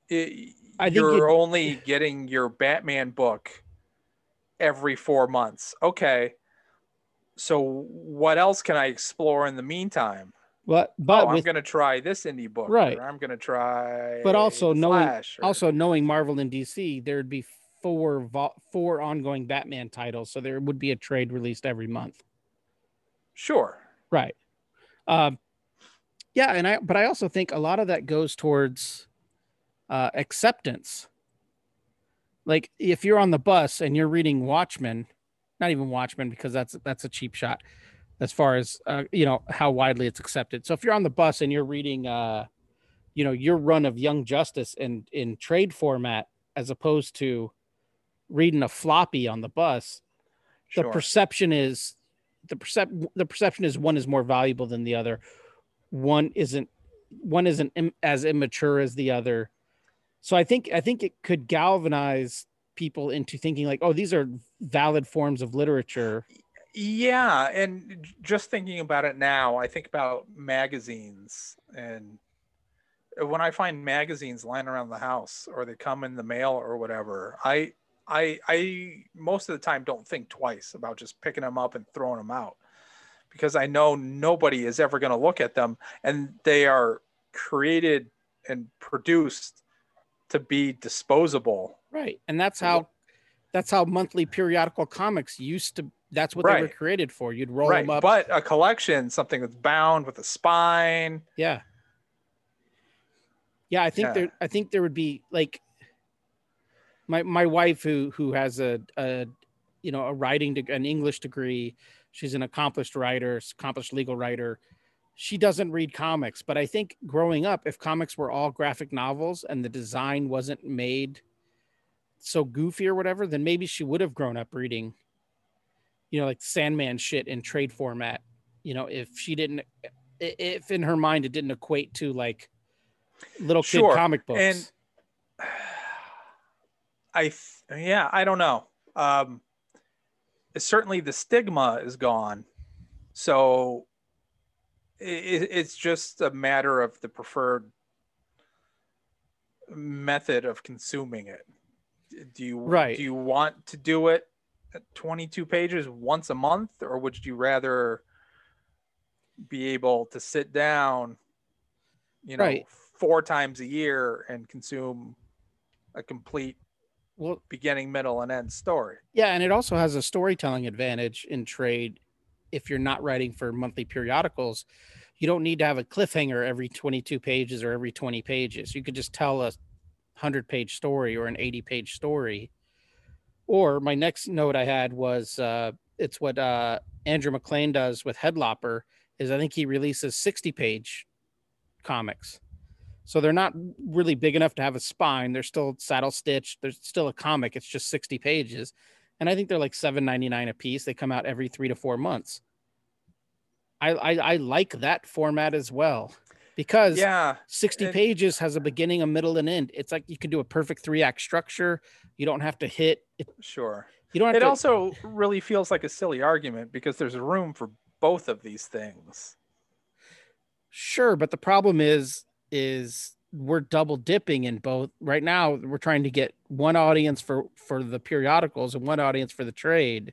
it, I you're it- only getting your Batman book every four months. Okay. So what else can I explore in the meantime? But but oh, I'm with to try this indie book. Right. Or I'm going to try. But also knowing- or- also knowing Marvel and DC, there'd be four four ongoing Batman titles, so there would be a trade released every month. Sure. Right. Um, yeah, and I but I also think a lot of that goes towards uh, acceptance. Like if you're on the bus and you're reading Watchmen, not even Watchmen because that's that's a cheap shot as far as uh, you know how widely it's accepted. So if you're on the bus and you're reading, uh, you know, your run of Young Justice in in trade format as opposed to reading a floppy on the bus, Sure. the perception is the percep the perception is one is more valuable than the other. One isn't one isn't Im- as immature as the other. So I think I think it could galvanize people into thinking like, oh, these are valid forms of literature. Yeah, and just thinking about it now, I think about magazines and uh, when I find magazines lying around the house or they come in the mail or whatever, I I I most of the time don't think twice about just picking them up and throwing them out because I know nobody is ever going to look at them and they are created and produced to be disposable. Right. And that's how that's how monthly periodical comics used to that's what they were created for. You'd roll right. them up. But a collection, something that's bound with a spine, Yeah. Yeah, I think Yeah. there I think there would be like my my wife who who has a a you know a writing deg- an English degree, she's an accomplished writer, accomplished legal writer. She doesn't read comics, but I think growing up if comics were all graphic novels and the design wasn't made so goofy or whatever, then maybe she would have grown up reading you know like Sandman shit in trade format. You know, if she didn't if in her mind it didn't equate to like little kid Sure, comic books. and [sighs] I yeah, I don't know. Um, certainly the stigma is gone, so it, it's just a matter of the preferred method of consuming it. Do you Right. Do you want to do it at 22 pages once a month, or would you rather be able to sit down, you know, Right. four times a year and consume a complete well, beginning, middle, and end story? yeah, and it also has a storytelling advantage in trade if you're not writing for monthly periodicals. You don't need to have a cliffhanger every 22 pages or every 20 pages. You could just tell a 100 page story or an 80 page story. Or my next note I had was uh, it's what uh, Andrew MacLean does with Headlopper is I think he releases 60 page comics. So they're not really big enough to have a spine. They're still saddle stitched. There's still a comic. It's just 60 pages. And I think they're like 7.99 a piece. They come out every three to four months. I I, I like that format as well because Yeah, 60 and- pages has a beginning, a middle, and end. It's like you can do a perfect three act structure. You don't have to hit it. sure. You don't have It to. also really feels like a silly argument because there's room for both of these things. Sure, but the problem is is we're double dipping in both. Right now, we're trying to get one audience for for the periodicals and one audience for the trade.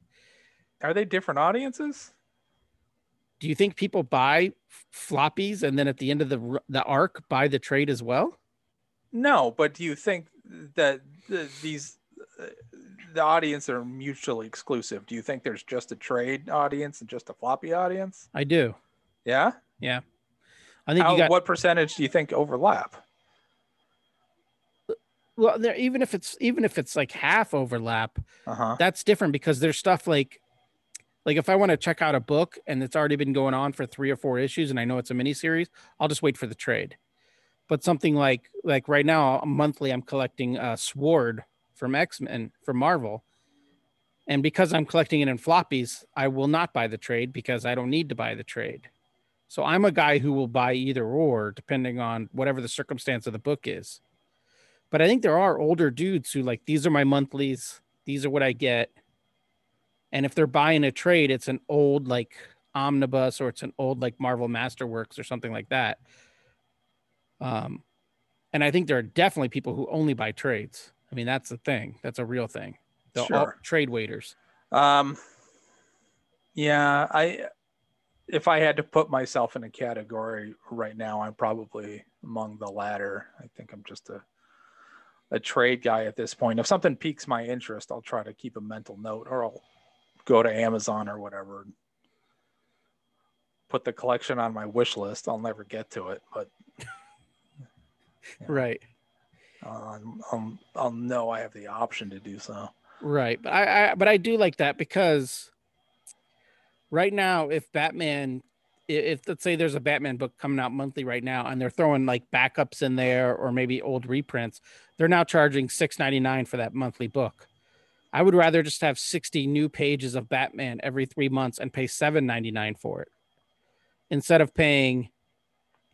Are they different audiences? Do you think people buy floppies and then at the end of the the arc buy the trade as well? No, but do you think that the, these uh, the audience are mutually exclusive? Do you think there's just a trade audience and just a floppy audience? I do. Yeah, yeah. I think How, got what percentage do you think overlap? well there even if it's even if it's like half overlap, Uh huh. that's different because there's stuff like like if I want to check out a book and it's already been going on for three or four issues and I know it's a mini series, I'll just wait for the trade. But something like like right now monthly I'm collecting uh Sword from X-Men from Marvel. And because I'm collecting it in floppies, I will not buy the trade because I don't need to buy the trade. So I'm a guy who will buy either or depending on whatever the circumstance of the book is. But I think there are older dudes who like these are my monthlies, these are what I get. And if they're buying a trade, it's an old like omnibus or it's an old like Marvel Masterworks or something like that. Um, and I think there are definitely people who only buy trades. I mean, that's the thing. That's a real thing. The Sure. trade waiters. Um, yeah, I if I had to put myself in a category right now, I'm probably among the latter. I think I'm just a a trade guy at this point. If something piques my interest, I'll try to keep a mental note, or I'll go to Amazon or whatever, and put the collection on my wish list. I'll never get to it, but Yeah. [laughs] Right. um, I'll, I'll know I have the option to do so. Right, but I, I but I do like that because right now, if Batman, if, let's say there's a Batman book coming out monthly right now, and they're throwing like backups in there or maybe old reprints, they're now charging six ninety nine for that monthly book. I would rather just have sixty new pages of Batman every three months and pay seven ninety nine for it instead of paying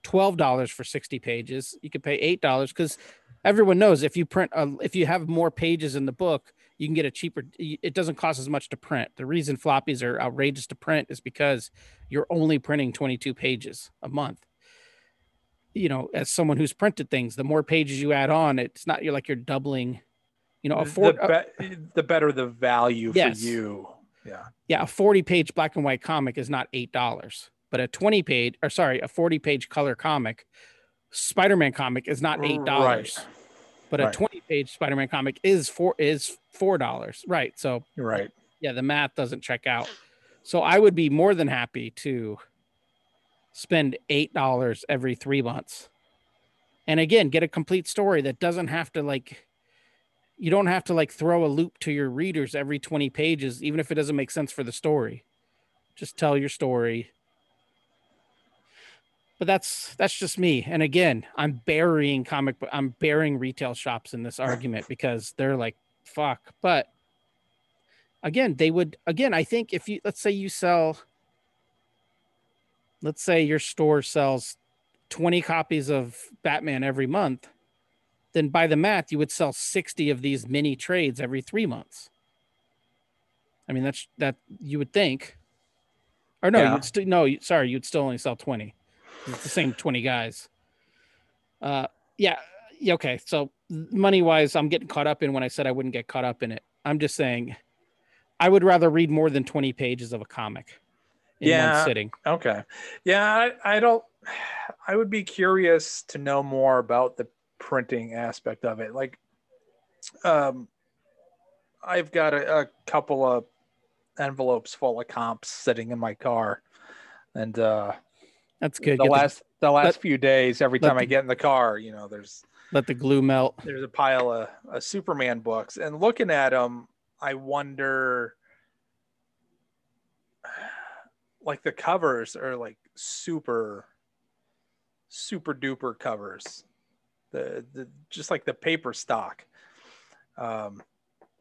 twelve dollars for sixty pages. You could pay eight dollars because everyone knows if you print a, if you have more pages in the book you can get a cheaper it doesn't cost as much to print. The reason floppies are outrageous to print is because you're only printing 22 pages a month. You know as someone who's printed things the more pages you add on it's not you're like you're doubling you know a four, the, uh, be- the better the value yes. for you. Yeah. Yeah a 40 page black and white comic is not eight dollars but a 20 page or sorry a 40 page color comic spider-man comic is not eight dollars right but right. a 20 page Spider-Man comic is four is four dollars. Right. So You're uh, right. Yeah, the math doesn't check out. So I would be more than happy to spend eight dollars every three months. And again, get a complete story that doesn't have to like you don't have to like throw a loop to your readers every 20 pages, even if it doesn't make sense for the story. Just tell your story but that's that's just me. And again i'm burying comic i'm burying retail shops in this argument because they're like fuck. But again they would again i think if you let's say you sell let's say your store sells 20 copies of batman every month then by the math you would sell 60 of these mini trades every three months. I mean that's that you would think. Or no yeah. you'd still no sorry you'd still only sell 20 it's the same 20 guys. Uh, yeah. Okay. So money wise, I'm getting caught up in when I said I wouldn't get caught up in it. I'm just saying I would rather read more than 20 pages of a comic in yeah, one sitting. Okay. Yeah. I, I don't, I would be curious to know more about the printing aspect of it. Like, um, I've got a, a couple of envelopes full of comps sitting in my car and uh that's good. The Get last the, the last let, few days, every time the, I get in the car, you know, there's let the glue melt. There's a pile of, of Superman books, and looking at them, I wonder. [sighs] Like the covers are like super, super duper covers, the the just like the paper stock. Um,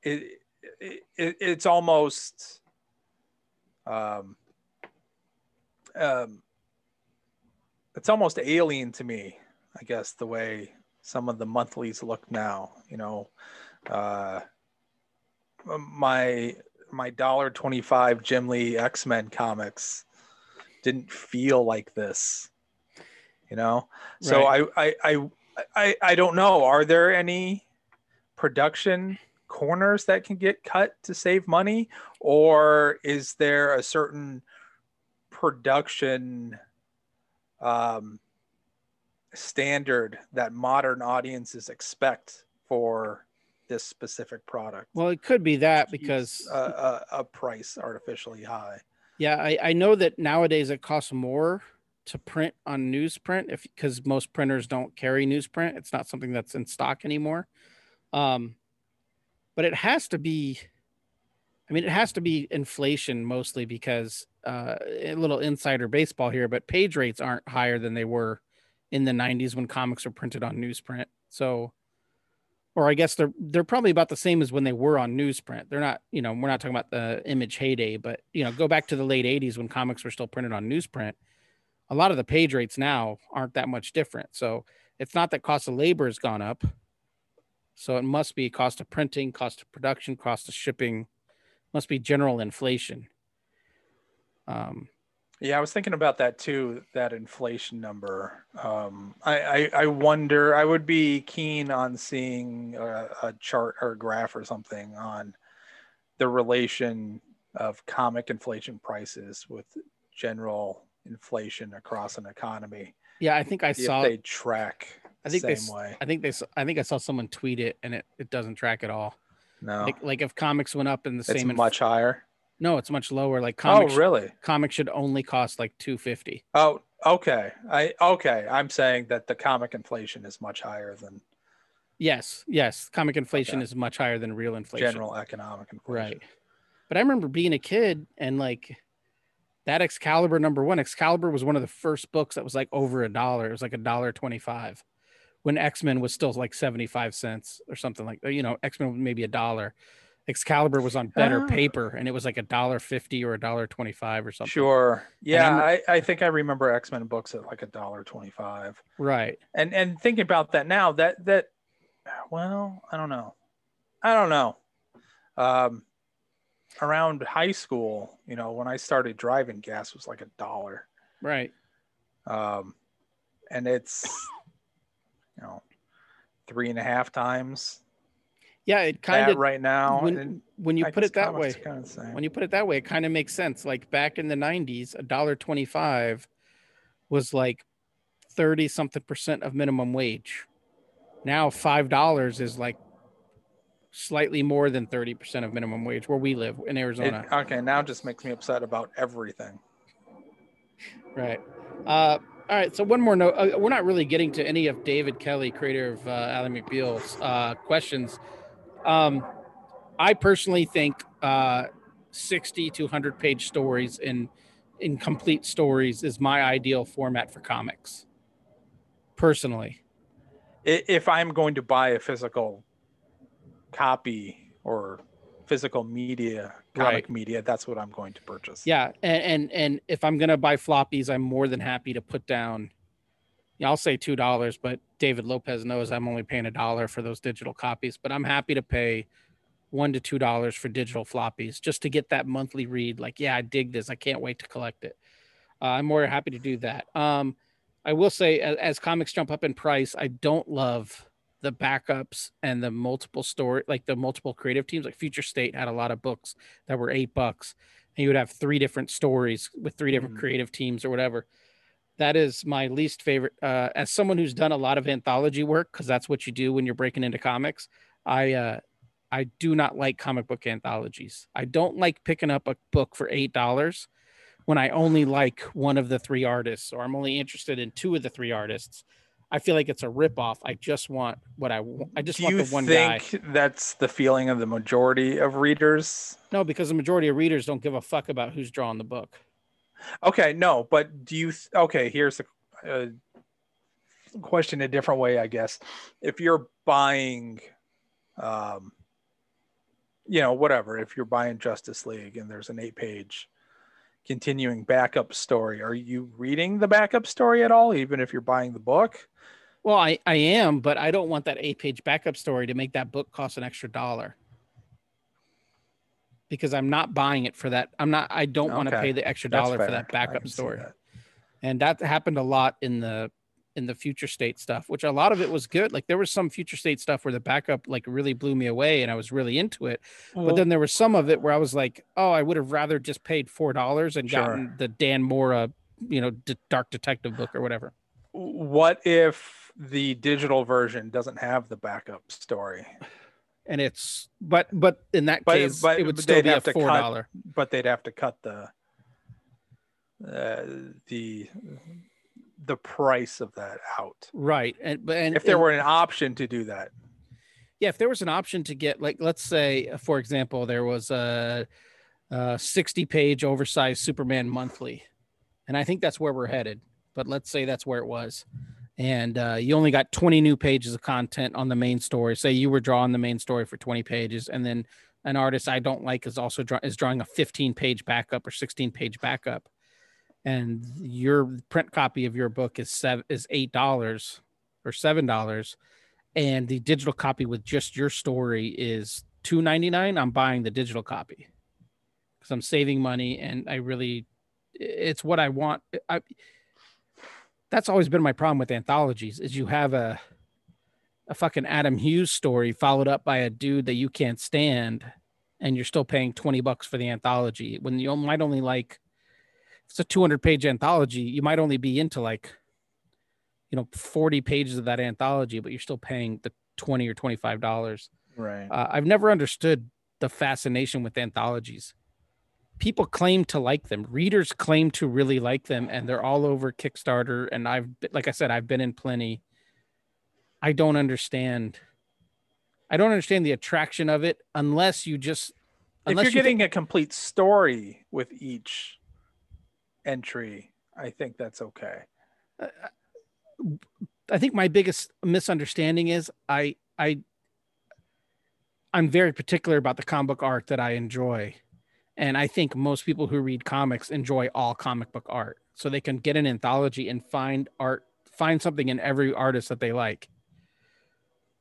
it, it, it it's almost um um it's almost alien to me, I guess, the way some of the monthlies look now. You know, uh, my my dollar twenty five Jim Lee X Men comics didn't feel like this. You know, so I, I I I I don't know. Are there any production corners that can get cut to save money, or is there a certain production um, standard that modern audiences expect for this specific product. Well, it could be that because a, a, a, price artificially high. Yeah, I, I know that nowadays it costs more to print on newsprint if because most printers don't carry newsprint. It's not something that's in stock anymore. Um, but it has to be. I mean, it has to be inflation mostly because uh, a little insider baseball here, but page rates aren't higher than they were in the 90s when comics were printed on newsprint. So, or I guess they're they're probably about the same as when they were on newsprint. They're not, you know, we're not talking about the image heyday, but you know, go back to the late 80s when comics were still printed on newsprint. A lot of the page rates now aren't that much different. So it's not that cost of labor has gone up. So it must be cost of printing, cost of production, cost of shipping, must be general inflation. Um, yeah, I was thinking about that too. That inflation number. Um, I, I, I wonder. I would be keen on seeing a, a chart or a graph or something on the relation of comic inflation prices with general inflation across an economy. Yeah, I think I saw they track. I think they. Way. I think they. I think I saw someone tweet it, and it, it doesn't track at all. No. Like, like if comics went up in the it's same. It's much inf- higher. No, it's much lower. Like oh, comics. Oh, really? Comics should only cost like two fifty. Oh, okay. I okay. I'm saying that the comic inflation is much higher than Yes, yes. Comic inflation Okay. is much higher than real inflation. general economic inflation. Right. But I remember being a kid and like that Excalibur number one, Excalibur was one of the first books that was like over a dollar. It was like a dollar 25 when X-Men was still like 75 cents or something like you know, X-Men was maybe a dollar. Excalibur was on better Ah. paper and it was like a dollar 50 or a dollar 25 or something. Sure. Yeah, I'm- I, I think I remember X Men books at like a dollar twenty five. Right. And and thinking about that now, that that well, I don't know. I don't know. Um around high school, you know, when I started driving, gas was like a dollar. Right. Um and it's you know three and a half times Yeah, it kind of right now. when, when you I put it that way. kinda when you put it that way, it kind of makes sense. Like back in the '90s, a dollar twenty-five was like thirty something percent of minimum wage. Now five dollars is like slightly more than thirty percent of minimum wage where we live in It- Arizona. okay, now it just makes me upset about everything. Right. Uh, all right. So one more note. Uh, we're not really getting to any of David Kelley, creator of uh, Ally McBeal's uh, questions. Um, I personally think uh, 60 to 100 page stories in in complete stories is my ideal format for comics. Personally, If I'm going to buy a physical copy or physical media, comic Right. media, that's what I'm going to purchase. yeah. And and, and if I'm gonna buy floppies, I'm more than happy to put down. Yeah, I'll say two dollars, but David Lopez knows I'm only paying a dollar for those digital copies. But I'm happy to pay one to two dollars for digital floppies just to get that monthly read. Like, yeah, I dig this. I can't wait to collect it. Uh, I'm more happy to do that. Um, I will say, as, as comics jump up in price, I don't love the backups and the multiple story, like the multiple creative teams. Like Future State had a lot of books that were eight bucks, and you would have three different stories with three different Mhm. creative teams or whatever. That is my least favorite. Uh, as someone who's done a lot of anthology work, because that's what you do when you're breaking into comics, I uh, I do not like comic book anthologies. I don't like picking up a book for eight dollars when I only like one of the three artists, or I'm only interested in two of the three artists. I feel like it's a ripoff. I just want what I want. I just Do want the one guy. think that's the feeling of the majority of readers? No, because the majority of readers don't give a fuck about who's drawing the book. Okay, no, but do you? Th- okay, here's a uh, question a different way, I guess. If you're buying, um, you know, whatever, if you're buying Justice League and there's an eight-page continuing backup story, are you reading the backup story at all, even if you're buying the book? Well, I, I am, but I don't want that eight page backup story to make that book cost an extra dollar. Because I'm not buying it for that. I'm not I don't want to pay the extra dollar for that backup story. that. And that happened a lot in the in the future state stuff, which a lot of it was good. Like there was some future state stuff where the backup like really blew me away and I was really into it. But then there was some of it where I was like, oh, I would have rather just paid four dollars and Sure. gotten the Dan Mora, you know, d- dark detective book or whatever. what if the digital version doesn't have the backup story, And it's but but in that But- case, but it would still be a four dollar. but they'd have to cut the uh, the the price of that out. Right. And but and if there and- were an option to do that, yeah, if there was an option to get like let's say uh, for example, there was a, a 60 page oversized Superman monthly. And I think that's where we're headed. But let's say that's where it was. And uh, you only got 20 new pages of content on the main story. Say you were drawing the main story for 20 pages, and then an artist I don't like is also draw- is drawing a 15 page backup or 16 page backup, and your print copy of your book is seven is eight dollars or seven dollars, and the digital copy with just your story is two ninety nine. I'm buying the digital copy because I'm saving money, and I really it's what I want. I that's always been my problem with anthologies is you have a a fucking Adam Hughes story followed up by a dude that you can't stand and you're still paying 20 bucks for the anthology when you might only like it's a 200 page anthology you might only be into like you know 40 pages of that anthology but you're still paying the 20 or 25 dollars right? uh, I've never understood the fascination with anthologies. People claim to like them. Readers claim to really like them, and they're all over Kickstarter. And I've, like I said, I've been in plenty. I don't understand I don't understand the attraction of it unless you just if unless you're you getting a complete story with each entry, I think that's okay. I think my biggest misunderstanding is I I I'm very particular about the comic book art that I enjoy. And I think most people who read comics enjoy all comic book art. So they can get an anthology and find art, find something in every artist that they like.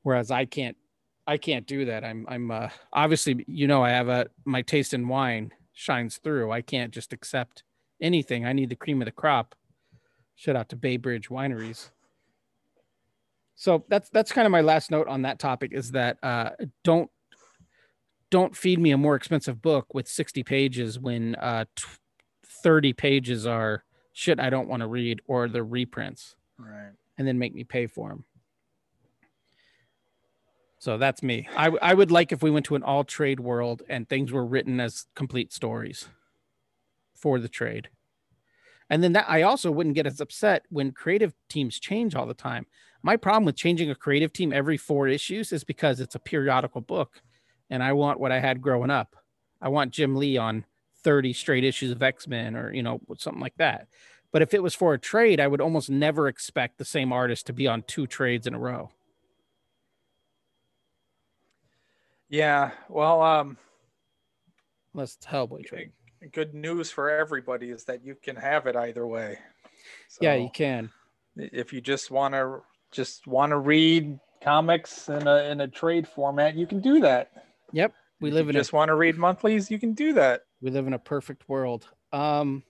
Whereas I can't I can't do that. I'm I'm uh obviously you know I have a my taste in wine shines through. I can't just accept anything. I need the cream of the crop. Shout out to Bay Bridge Wineries. So that's that's kind of my last note on that topic is that uh, don't don't feed me a more expensive book with 60 pages when uh, t- 30 pages are shit I don't want to read or the reprints Right. and then make me pay for them. So that's me. I, w- I would like if we went to an all trade world and things were written as complete stories for the trade. And then that I also wouldn't get as upset when creative teams change all the time. My problem with changing a creative team every four issues is because it's a periodical book and I want what I had growing up. I want Jim Lee on 30 straight issues of X-Men or, you know, something like that. But if it was for a trade, I would almost never expect the same artist to be on two trades in a row. Yeah. Well, um, Unless it's Hellboy trade. Good news for everybody is that you can have it either way. yeah, you can. if you just want to just want to read comics in a in a trade format, you can do that. Yep. We If live you in a just want to read monthlies, you can do that. we live in a perfect world. Um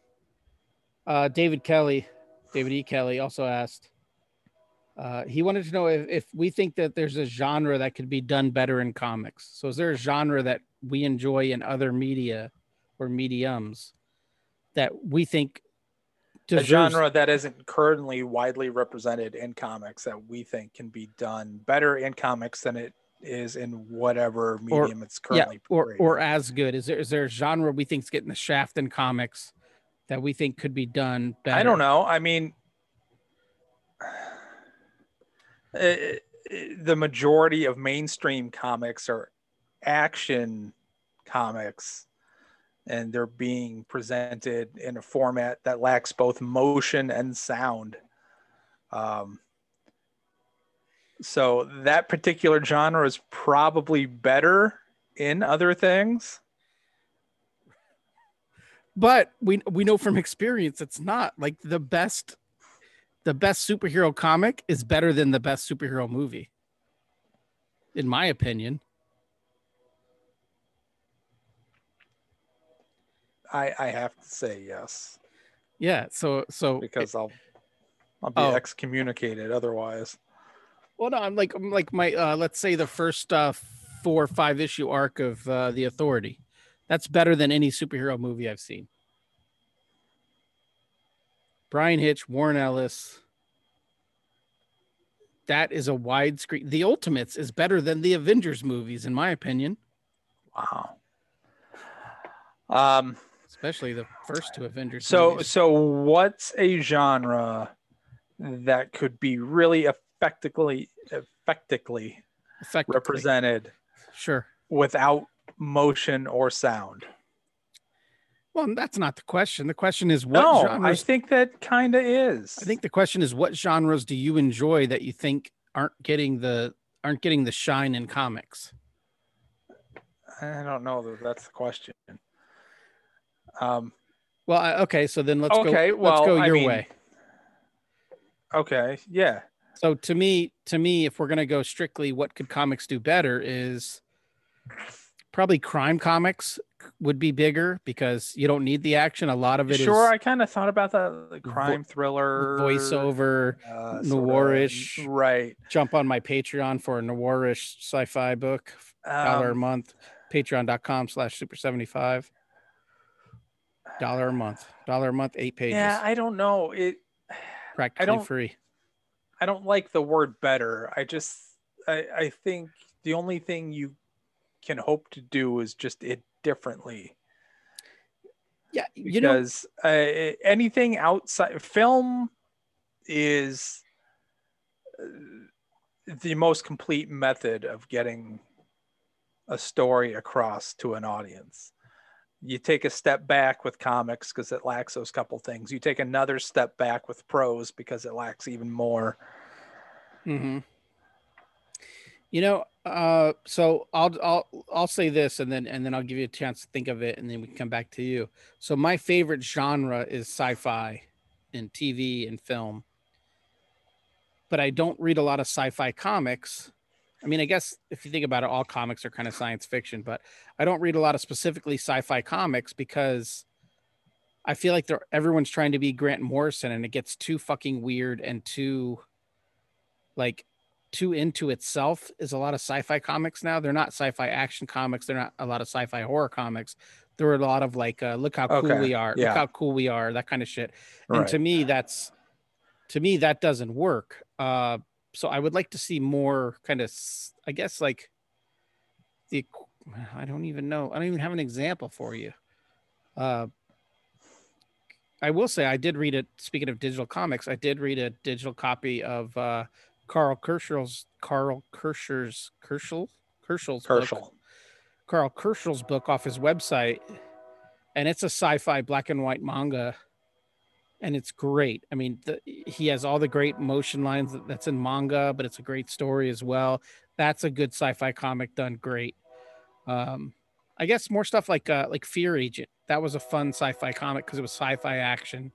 uh David Kelley, David E. Kelley also asked. Uh, he wanted to know if, if we think that there's a genre that could be done better in comics. So is there a genre that we enjoy in other media or mediums that we think A genre that isn't currently widely represented in comics that we think can be done better in comics than it is in whatever medium it's currently yeah, or or as good? Is there is there a genre we think's getting the shaft in comics that we think could be done better? I don't know. I mean, [sighs] eh, eh, the majority of mainstream comics are action comics, and they're being presented in a format that lacks both motion and sound. Um, so that particular genre is probably better in other things. But we we know from experience it's not like the best the best superhero comic is better than the best superhero movie. In my opinion. I, I have to say yes Yeah, so so because I'll I'll be Oh. excommunicated otherwise. Well, no, I'm like I'm like my uh, let's say the first uh, four or five issue arc of uh, the Authority. That's better than any superhero movie I've seen. Bryan Hitch, Warren Ellis. That is a widescreen. The Ultimates is better than the Avengers movies, in my opinion, Wow. Um. Especially the first two Avengers. So movies. so what's a genre that could be really effectively effectively effectively, represented Sure. without motion or sound? Well, that's not the question. The question is what no, genres I think that kind of is. I think the question is what genres do you enjoy that you think aren't getting the aren't getting the shine in comics? I don't know that that's the question. Um. Well, I, okay, so then let's Okay, go well, let's go I your mean- way. Okay. Yeah. So to me, to me, if we're gonna go strictly what could comics do better is probably crime comics would be bigger because you don't need the action. A lot of it is Sure. I kind of thought about that like crime thriller voiceover, uh, noirish. Right. jump on my Patreon for a noirish sci-fi book, dollar a Um, month, patreon.com slash super 75. Dollar a month. Dollar a month, eight pages. yeah. I don't know. It. [sighs] practically don't- free. I don't like the word better. I just I, I think the only thing you can hope to do is just it differently Yeah, you know, because uh, anything outside film is uh, the most complete method of getting a story across to an audience. You take a step back with comics because it lacks those couple things. You take another step back with prose because it lacks even more. Mm-hmm. You know, uh, so I'll I'll I'll say this, and then and then I'll give you a chance to think of it, and then we can come back to you. So my favorite genre is sci-fi, in TV and film, but I don't read a lot of sci-fi comics. I mean, I guess if you think about it, all comics are kind of science fiction, but I don't read a lot of specifically sci-fi comics because I feel like they're everyone's trying to be Grant Morrison, and it gets too fucking weird and too like too into itself is a lot of sci-fi comics now. They're not sci-fi action comics. They're not a lot of sci-fi horror comics. There are a lot of like, uh, look how cool Okay, we are. yeah. Look how cool we are. That kind of shit. And to me, that's to me that doesn't work. Uh, so I would like to see more kind of, I guess, like the. [sighs] I don't even know. I don't even have an example for you. Uh, I will say I did read it. Speaking of digital comics, I did read a digital copy of uh, Karl Kerschl's Karl Kerschl's Kerschl Kerschl's book. Karl Kerschl's book off his website, and it's a sci-fi black and white manga, and it's great. I mean, the, he has all the great motion lines that, that's in manga, but it's a great story as well. That's a good sci-fi comic done great. Um, I guess more stuff like uh, like Fear Agent. That was a fun sci-fi comic because it was sci-fi action.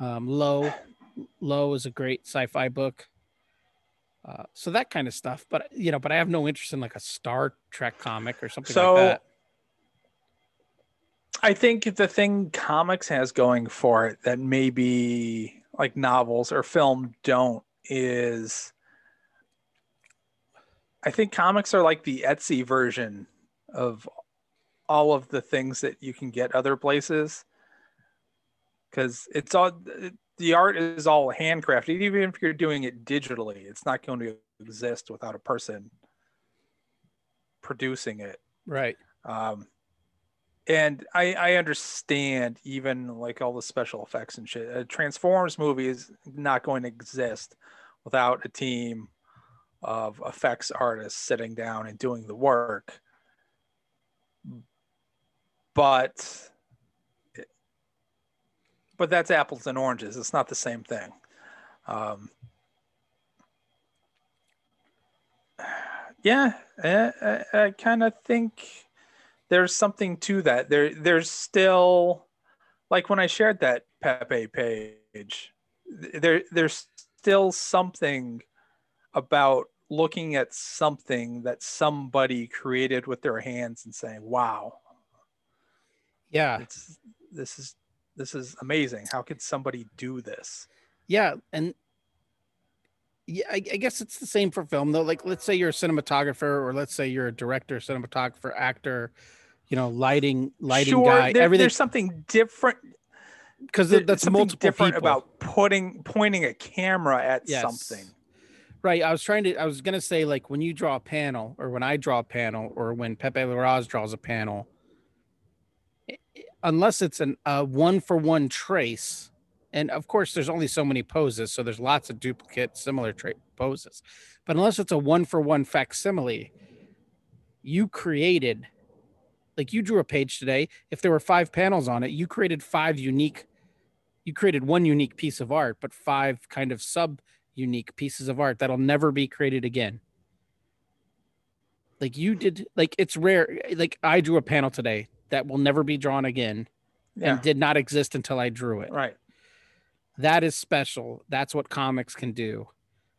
Um, Low, Low is a great sci-fi book. Uh, so that kind of stuff, but you know, but I have no interest in like a Star Trek comic or something So- like that. I think the thing comics has going for it that maybe like novels or film don't is I think comics are like the Etsy version of all of the things that you can get other places. Because it's all the art is all handcrafted. Even if you're doing it digitally it's not going to exist without a person producing it. Right. um, and I, I understand even like all the special effects and shit. A Transformers movie is not going to exist without a team of effects artists sitting down and doing the work. But but that's apples and oranges. It's not the same thing. Um, [sighs] yeah, I, I, I kind of think there's something to that. There, there's still, like when I shared that Pepe page, there, there's still something about looking at something that somebody created with their hands and saying, "Wow, Yeah. it's this is this is amazing. How could somebody do this?" Yeah. And yeah, I, I guess it's the same for film though. Like, let's say you're a cinematographer, or let's say you're a director, cinematographer, actor, you know, lighting, lighting sure, guy, there- everything. there's something different. Because there- that's something multiple different people. about putting pointing a camera at Yes. something. Right. I was trying to, I was going to say, like, when you draw a panel, or when I draw a panel, or when Pepe Larraz draws a panel, i- unless it's an a one for one trace, and of course, there's only so many poses, so there's lots of duplicate similar poses, but unless it's a one for one facsimile, you created, like, you drew a page today. If there were five panels on it, you created five unique, you created one unique piece of art, but five kind of sub unique pieces of art that'll never be created again. Like you did, like it's rare. Like I drew a panel today that will never be drawn again Yeah, and did not exist until I drew it. right. That is special. That's what comics can do.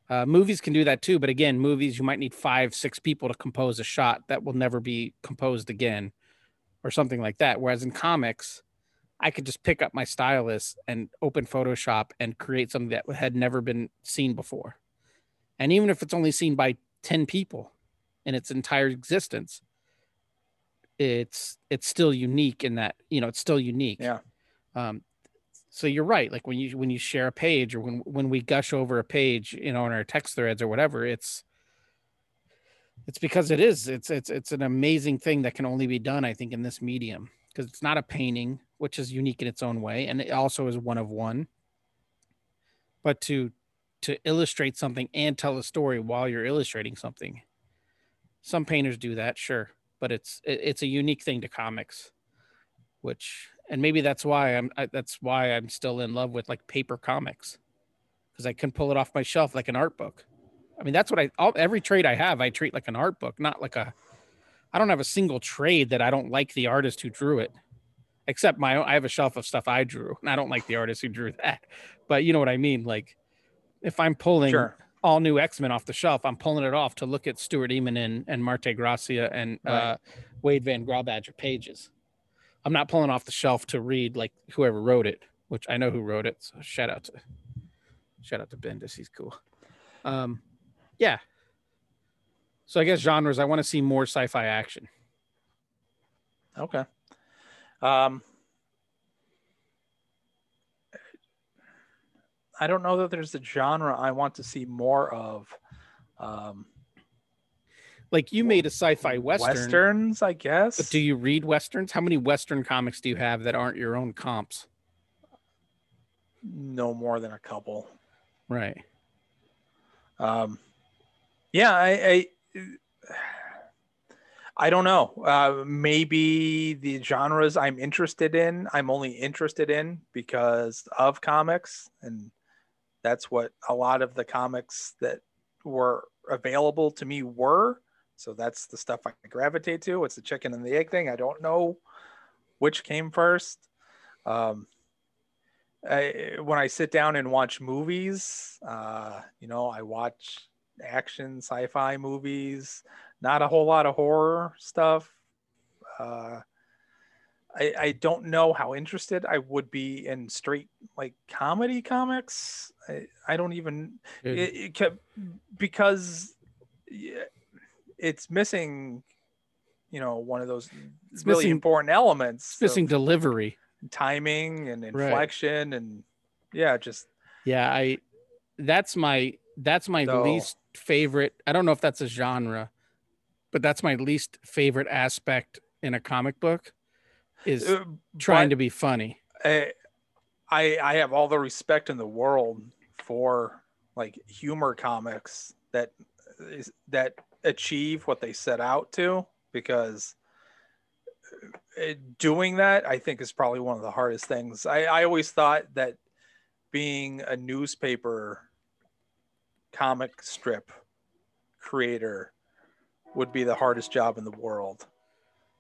Uh, movies can do that too, but again, movies you might need five, six people to compose a shot that will never be composed again, or something like that. Whereas in comics, I could just pick up my stylus and open Photoshop and create something that had never been seen before. And even if it's only seen by 10 people in its entire existence, it's it's still unique in that, you know, it's still unique. Yeah. Um, so you're right. Like when you when you share a page or when when we gush over a page, you know, in our text threads or whatever, it's it's because it is. It's it's it's an amazing thing that can only be done, I think, in this medium because it's not a painting, which is unique in its own way, and it also is one of one. But to to illustrate something and tell a story while you're illustrating something. Some painters do that, sure, but it's it's a unique thing to comics, which and maybe that's why I'm I, that's why I'm still in love with like paper comics because I can pull it off my shelf like an art book. I mean, that's what I all, every trade I have I treat like an art book, not like a. I don't have a single trade that I don't like the artist who drew it, except my own. I have a shelf of stuff I drew, and I don't like the artist who drew that. But you know what I mean? Like, if I'm pulling Sure. all new X Men off the shelf, I'm pulling it off to look at Stuart Immonen and, and Marte Gracia and uh, Wade von Grawbadger pages. I'm not pulling off the shelf to read like whoever wrote it, which I know who wrote it. So shout out to shout out to Bendis. He's cool. Um, yeah. So I guess genres. I want to see more sci-fi action. Okay. Um, I don't know that there's a genre I want to see more of. Um, Like you made a sci-fi western. westerns, I guess. But do you read westerns? How many western comics do you have that aren't your own comps? no more than a couple. Right. Um, yeah, I, I, I don't know. Uh, maybe the genres I'm interested in, I'm only interested in because of comics, and that's what a lot of the comics that were available to me were. So that's the stuff I gravitate to. It's the chicken and the egg thing. I don't know which came first. Um, I, when I sit down and watch movies, uh, you know, I watch action sci-fi movies, not a whole lot of horror stuff. Uh, I, I don't know how interested I would be in straight like comedy comics. I, I don't even it, it kept because yeah, it's missing, you know, one of those It's really missing- important elements. missing delivery. timing and Right. inflection and yeah, just Yeah, I that's my that's my So- least favorite. I don't know if that's a genre, but that's my least favorite aspect in a comic book is uh, trying to be funny. I, I I have all the respect in the world for like humor comics that is that achieve what they set out to because uh, doing that I think is probably one of the hardest things. I, I always thought that being a newspaper comic strip creator would be the hardest job in the world.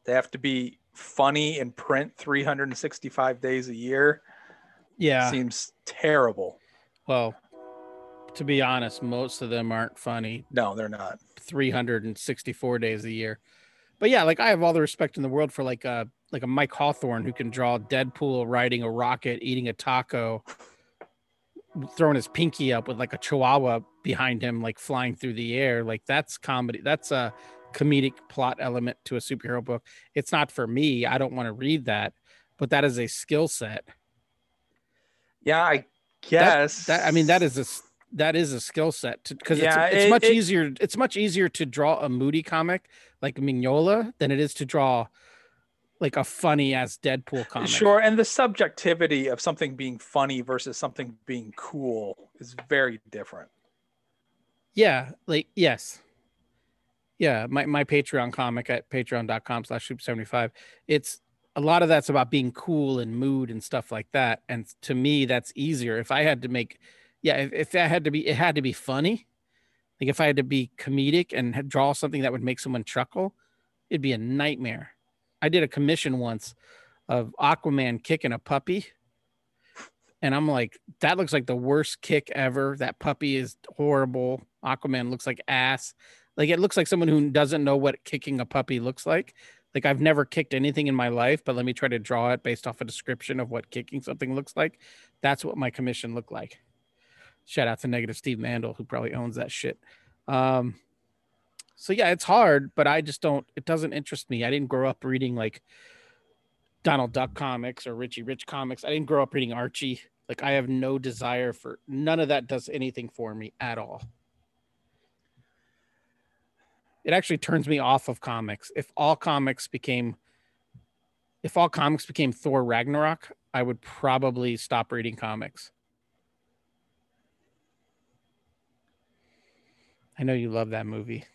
They have to be funny in print 365 days a year. Yeah. Seems terrible. Well, to be honest, most of them aren't funny No, they're not. 364 days a year. But yeah, like I have all the respect in the world for like a like a Mike Hawthorne who can draw Deadpool riding a rocket, eating a taco, throwing his pinky up with like a chihuahua behind him, like flying through the air. Like that's comedy. That's a comedic plot element to a superhero book. It's not for me. I don't want to read that, but that is a skill set. Yeah, I guess. That I mean, that is a that is a skill set because Yeah, it's, it's it- much it- easier. It's much easier to draw a moody comic like Mignola than it is to draw like a funny ass Deadpool uh, comic. Sure, and the subjectivity of something being funny versus something being cool is very different. Yeah, like yes. Yeah, my, my Patreon comic at patreon.com slash soup 75. It's a lot of that's about being cool and mood and stuff like that. And to me, that's easier. If I had to make, yeah, if, if that had to be, it had to be funny. Like if I had to be comedic and draw something that would make someone chuckle, it'd be a nightmare. I did a commission once of Aquaman kicking a puppy. And I'm like, that looks like the worst kick ever. That puppy is horrible. Aquaman looks like ass. Like it looks like someone who doesn't know what kicking a puppy looks like. Like I've never kicked anything in my life, but let me try to draw it based off a description of what kicking something looks like. That's what my commission looked like. Shout out to negative Steve Mandel, who probably owns that shit. Um, so yeah, it's hard, but I just don't. It doesn't interest me. I didn't grow up reading like Donald Duck comics or Richie Rich comics. I didn't grow up reading Archie. Like I have no desire for none of that does anything for me at all. It actually turns me off of comics. If all comics became if all comics became Thor Ragnarok, I would probably stop reading comics. I know you love that movie.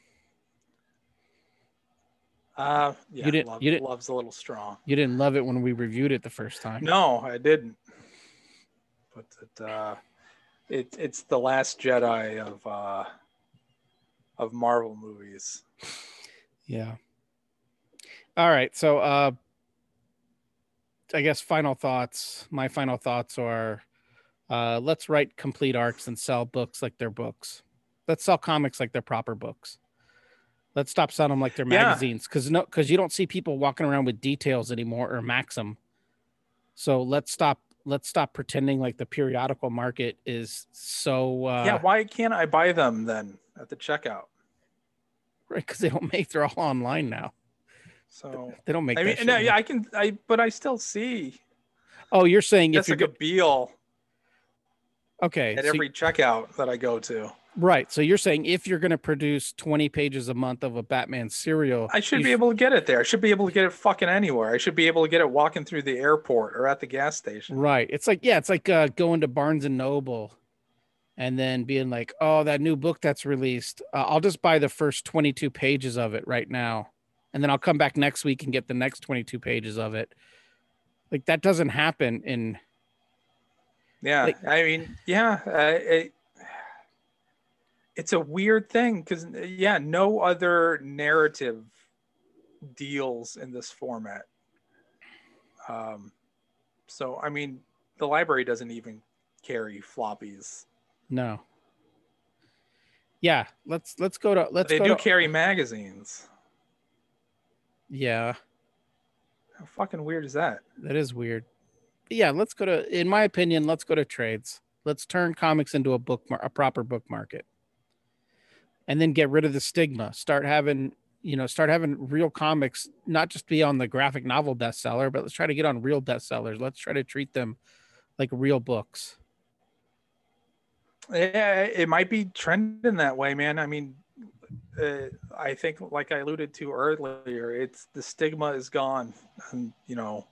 Uh, yeah, didn't- love, you didn't- love's a little strong. You didn't love it when we reviewed it the first time. No, I didn't. But it, uh, it it's the last Jedi of uh, of Marvel movies. Yeah. All right. So uh I guess final thoughts. My final thoughts are uh let's write complete arcs and sell books like they're books. Let's sell comics like they're proper books. Let's stop selling them like they're Yeah. magazines because no because you don't see people walking around with details anymore or Maxim. So let's stop let's stop pretending like the periodical market is so uh yeah, why can't I buy them then at the checkout? right because they don't make they're all online now. So They don't make I mean, no, yeah, I can, I but I still see Oh, you're saying if you're Jessica go- Biel okay, at so- every checkout that I go to. Right. So you're saying if you're going to produce 20 pages a month of a Batman serial, I should be able to get it there. I should be able to get it fucking anywhere. I should be able to get it walking through the airport or at the gas station. right. It's like yeah, it's like uh, going to Barnes and Noble, and then being like, oh, that new book that's released. Uh, I'll just buy the first 22 pages of it right now, and then I'll come back next week and get the next 22 pages of it. Like that doesn't happen in Yeah, Like- I mean, yeah, uh, it, it's a weird thing because yeah, no other narrative deals in this format. Um, so I mean, the library doesn't even carry floppies. no. Yeah, let's let's go to let's they do to, carry magazines. yeah. How fucking weird is that? That is weird. Yeah, let's go to. In my opinion, let's go to trades. Let's turn comics into a book, a proper book market, and then get rid of the stigma. Start having, you know, start having real comics, not just be on the graphic novel bestseller, but let's try to get on real bestsellers. Let's try to treat them like real books. Yeah, it might be trending that way, man. I mean, uh, I think, like I alluded to earlier, it's the stigma is gone, and you know,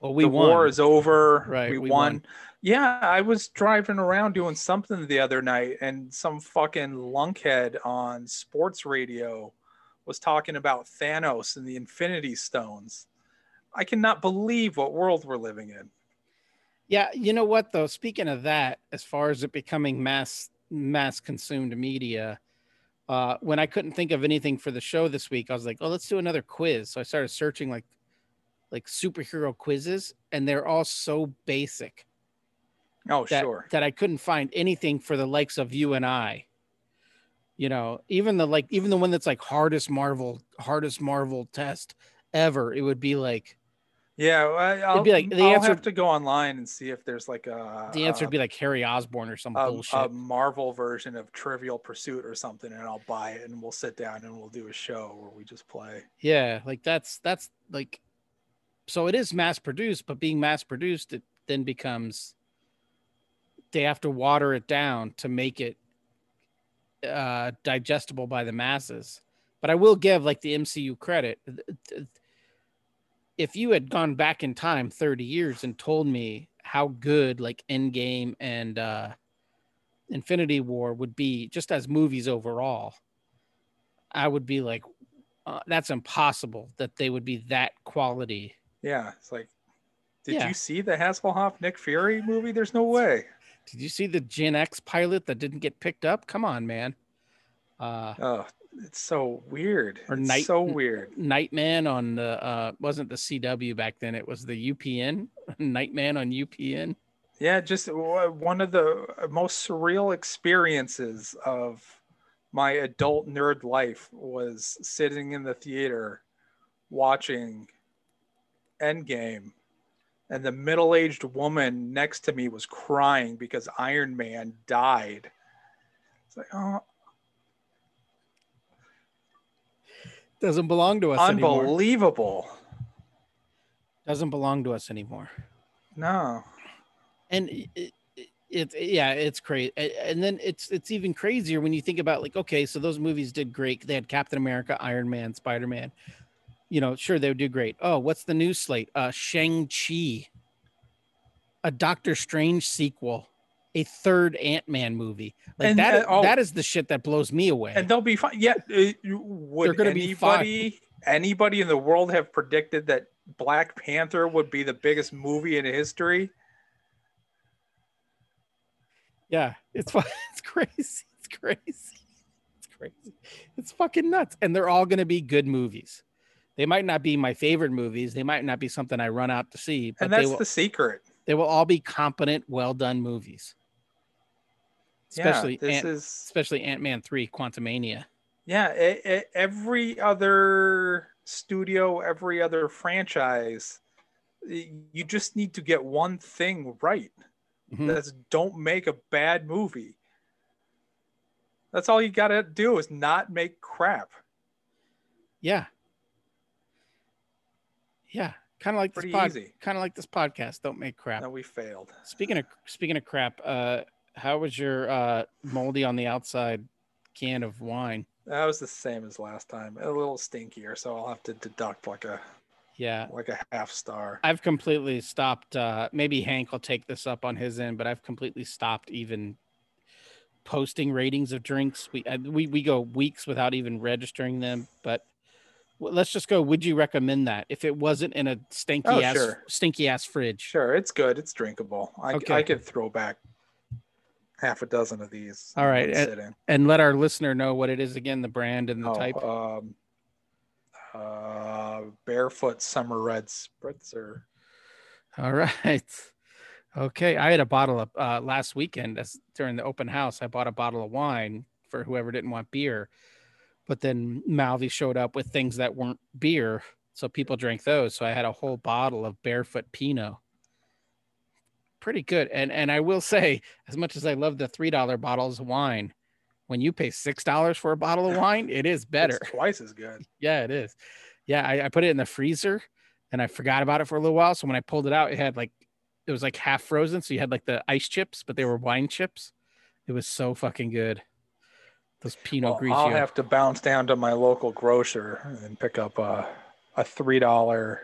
Well, we the won. war is over. Right, we, we won. won. Yeah, I was driving around doing something the other night, and some fucking lunkhead on sports radio was talking about Thanos and the Infinity Stones. I cannot believe what world we're living in. Yeah, you know what though? Speaking of that, as far as it becoming mass mass consumed media, uh, when I couldn't think of anything for the show this week, I was like, "Oh, let's do another quiz." So I started searching like like superhero quizzes, and they're all so basic Oh, that sure. that I couldn't find anything for the likes of you and I. You know, even the like even the one that's like hardest Marvel hardest Marvel test ever, it would be like Yeah, I, I'll, be like- the I'll answer- have to go online and see if there's like a the answer would be like Harry Osborn or some a, bullshit. a Marvel version of Trivial Pursuit or something, and I'll buy it and we'll sit down and we'll do a show where we just play. Yeah, like that's that's like so it is mass produced, but being mass produced, it then becomes they have to water it down to make it uh digestible by the masses. But I will give like the MCU credit. If you had gone back in time 30 years and told me how good like Endgame and uh Infinity War would be just as movies overall, I would be like, uh, that's impossible that they would be that quality. Yeah, it's like, did Yeah. you see the Hasselhoff Nick Fury movie? There's no way. Did you see the Gen X pilot that didn't get picked up? Come on, man. Uh, Oh, it's so weird. Or it's Night- so weird. Nightman on the uh, wasn't the CW back then. It was the UPN. [laughs] Nightman on UPN. Yeah, just one of the most surreal experiences of my adult nerd life was sitting in the theater watching Endgame, and the middle aged woman next to me was crying because Iron Man died. It's like, oh, Doesn't belong to us anymore. unbelievable. Doesn't belong to us anymore. No. and it, it, it yeah it's crazy and then it's it's even crazier when you think about like okay so those movies did great they had captain america iron man spider-man you know sure they would do great oh what's the new slate uh shang-chi a doctor strange sequel a third Ant-Man movie. Like And, that uh, oh. that is the shit that blows me away. and they'll be fine. Yeah, uh, would They're gonna be fine. anybody anybody in the world have predicted that Black Panther would be the biggest movie in history? Yeah, it's [laughs] it's crazy. It's crazy. It's crazy. It's fucking nuts. And they're all going to be good movies. They might not be my favorite movies. They might not be something I run out to see, but And they that's will the secret. they will all be competent, well done movies. Especially yeah, this Ant, is especially Ant-Man 3 Quantumania. yeah. e- e- every other studio, every other franchise, you just need to get one thing right. Mhm. That's don't make a bad movie. That's all you got to do is not make crap. Yeah. Yeah, kind of like this Pretty pod, easy. kind of like this podcast. Don't make crap. No, we failed. Speaking of speaking of crap, uh, how was your uh, moldy on the outside can of wine? That was the same as last time. A little stinkier, so I'll have to deduct like a Yeah, like a half star. I've completely stopped. Uh, maybe Hank will take this up on his end, but I've completely stopped even posting ratings of drinks. We uh, we we go weeks without even registering them. But let's just go. Would you recommend that if it wasn't in a stinky Oh, ass sure. stinky ass fridge? Sure, it's good. It's drinkable. I, Okay. I could throw back half a dozen of these. All right, in right, one sitting. And let our listener know what it is again, the brand and the Oh, type. um, uh, barefoot summer red spritzer. All [laughs] right. Okay. I had a bottle of uh, last weekend as during the open house. I bought a bottle of wine for whoever didn't want beer. But then Mouthy showed up with things that weren't beer. So people drank those. So I had a whole bottle of barefoot Pinot. Pretty good. And and I will say, as much as I love the three dollar bottles of wine, when you pay six dollars for a bottle of wine, it is [laughs] better. It's twice as good. Yeah, it is. Yeah, I, I put it in the freezer and I forgot about it for a little while. So when I pulled it out, it had like it was like half frozen. So you had like the ice chips, but they were wine chips. It was so fucking good. Those Pinot Well, Grigio. I'll have to bounce down to my local grocer and pick up a a three dollar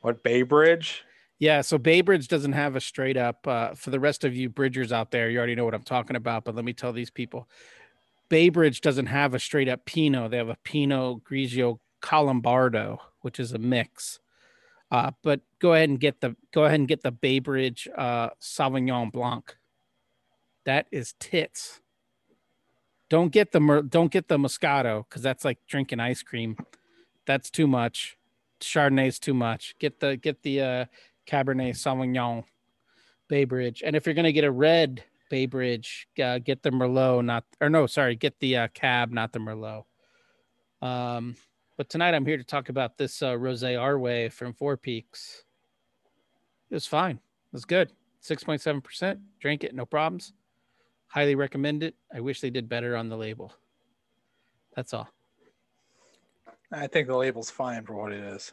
what Bay Bridge. Yeah, so Bay Bridge doesn't have a straight up. Uh, for the rest of you bridgers out there, you already know what I'm talking about. But let me tell these people, Bay Bridge doesn't have a straight up Pinot. They have a Pinot Grigio Colombardo, which is a mix. Uh, but go ahead and get the go ahead and get the Bay Bridge uh, Sauvignon Blanc. That is tits. Don't get the don't get the Moscato because that's like drinking ice cream. That's too much. Chardonnay's too much. Get the get the uh, Cabernet Sauvignon Bay Bridge. And if you're gonna get a red Bay Bridge, uh, get the Merlot, not or no, sorry, get the uh, Cab, not the Merlot. Um, but tonight I'm here to talk about this uh, Rosé Our Way from Four Peaks. It was fine. It was good. Six point seven percent. Drink it, no problems. Highly recommend it. I wish they did better on the label. That's all. I think the label's fine for what it is.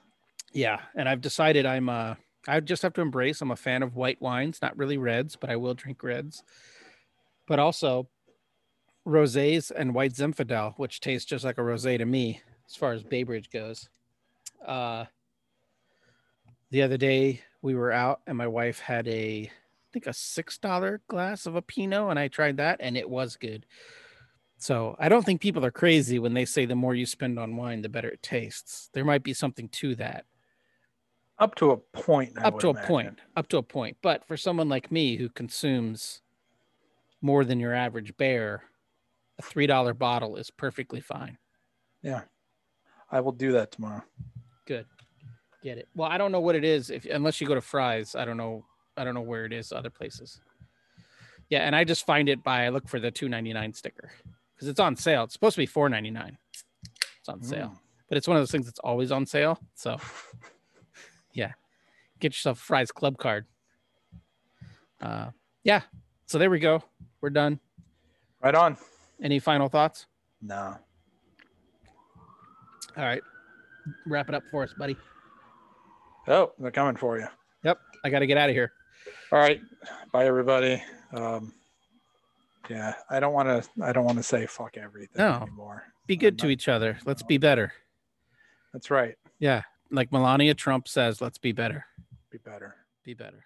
Yeah, and I've decided I'm uh I just have to embrace I'm a fan of white wines, not really reds, but I will drink reds. But also rosés and white Zinfandel, which tastes just like a rosé to me as far as Baybridge goes. Uh the other day we were out and my wife had a think a six dollar glass of a Pinot and I tried that and it was good. So I don't think people are crazy when they say the more you spend on wine, the better it tastes. There might be something to that Up to a point. I up to a imagine. point up to a point but for someone like me who consumes more than your average bear a three dollar bottle is perfectly fine Yeah, I will do that tomorrow. good get it well i don't know what it is if unless you go to Fry's i don't know i don't know where it is other places. Yeah and i just find it by i look for the 299 sticker because it's on sale. It's supposed to be 499 it's on sale. Mm. but it's one of those things that's always on sale so [laughs] yeah. Get yourself a Fry's club card. Uh yeah so there we go. We're done. Right on. any final thoughts? No. all right. Wrap it up for us buddy. Oh, they're coming for you. yep i gotta get out of here All right. Bye, everybody. Um, yeah, I don't want to. I don't want to say fuck everything No. anymore. be good to each other let's be better That's right. yeah like melania trump says let's be better Be better. be better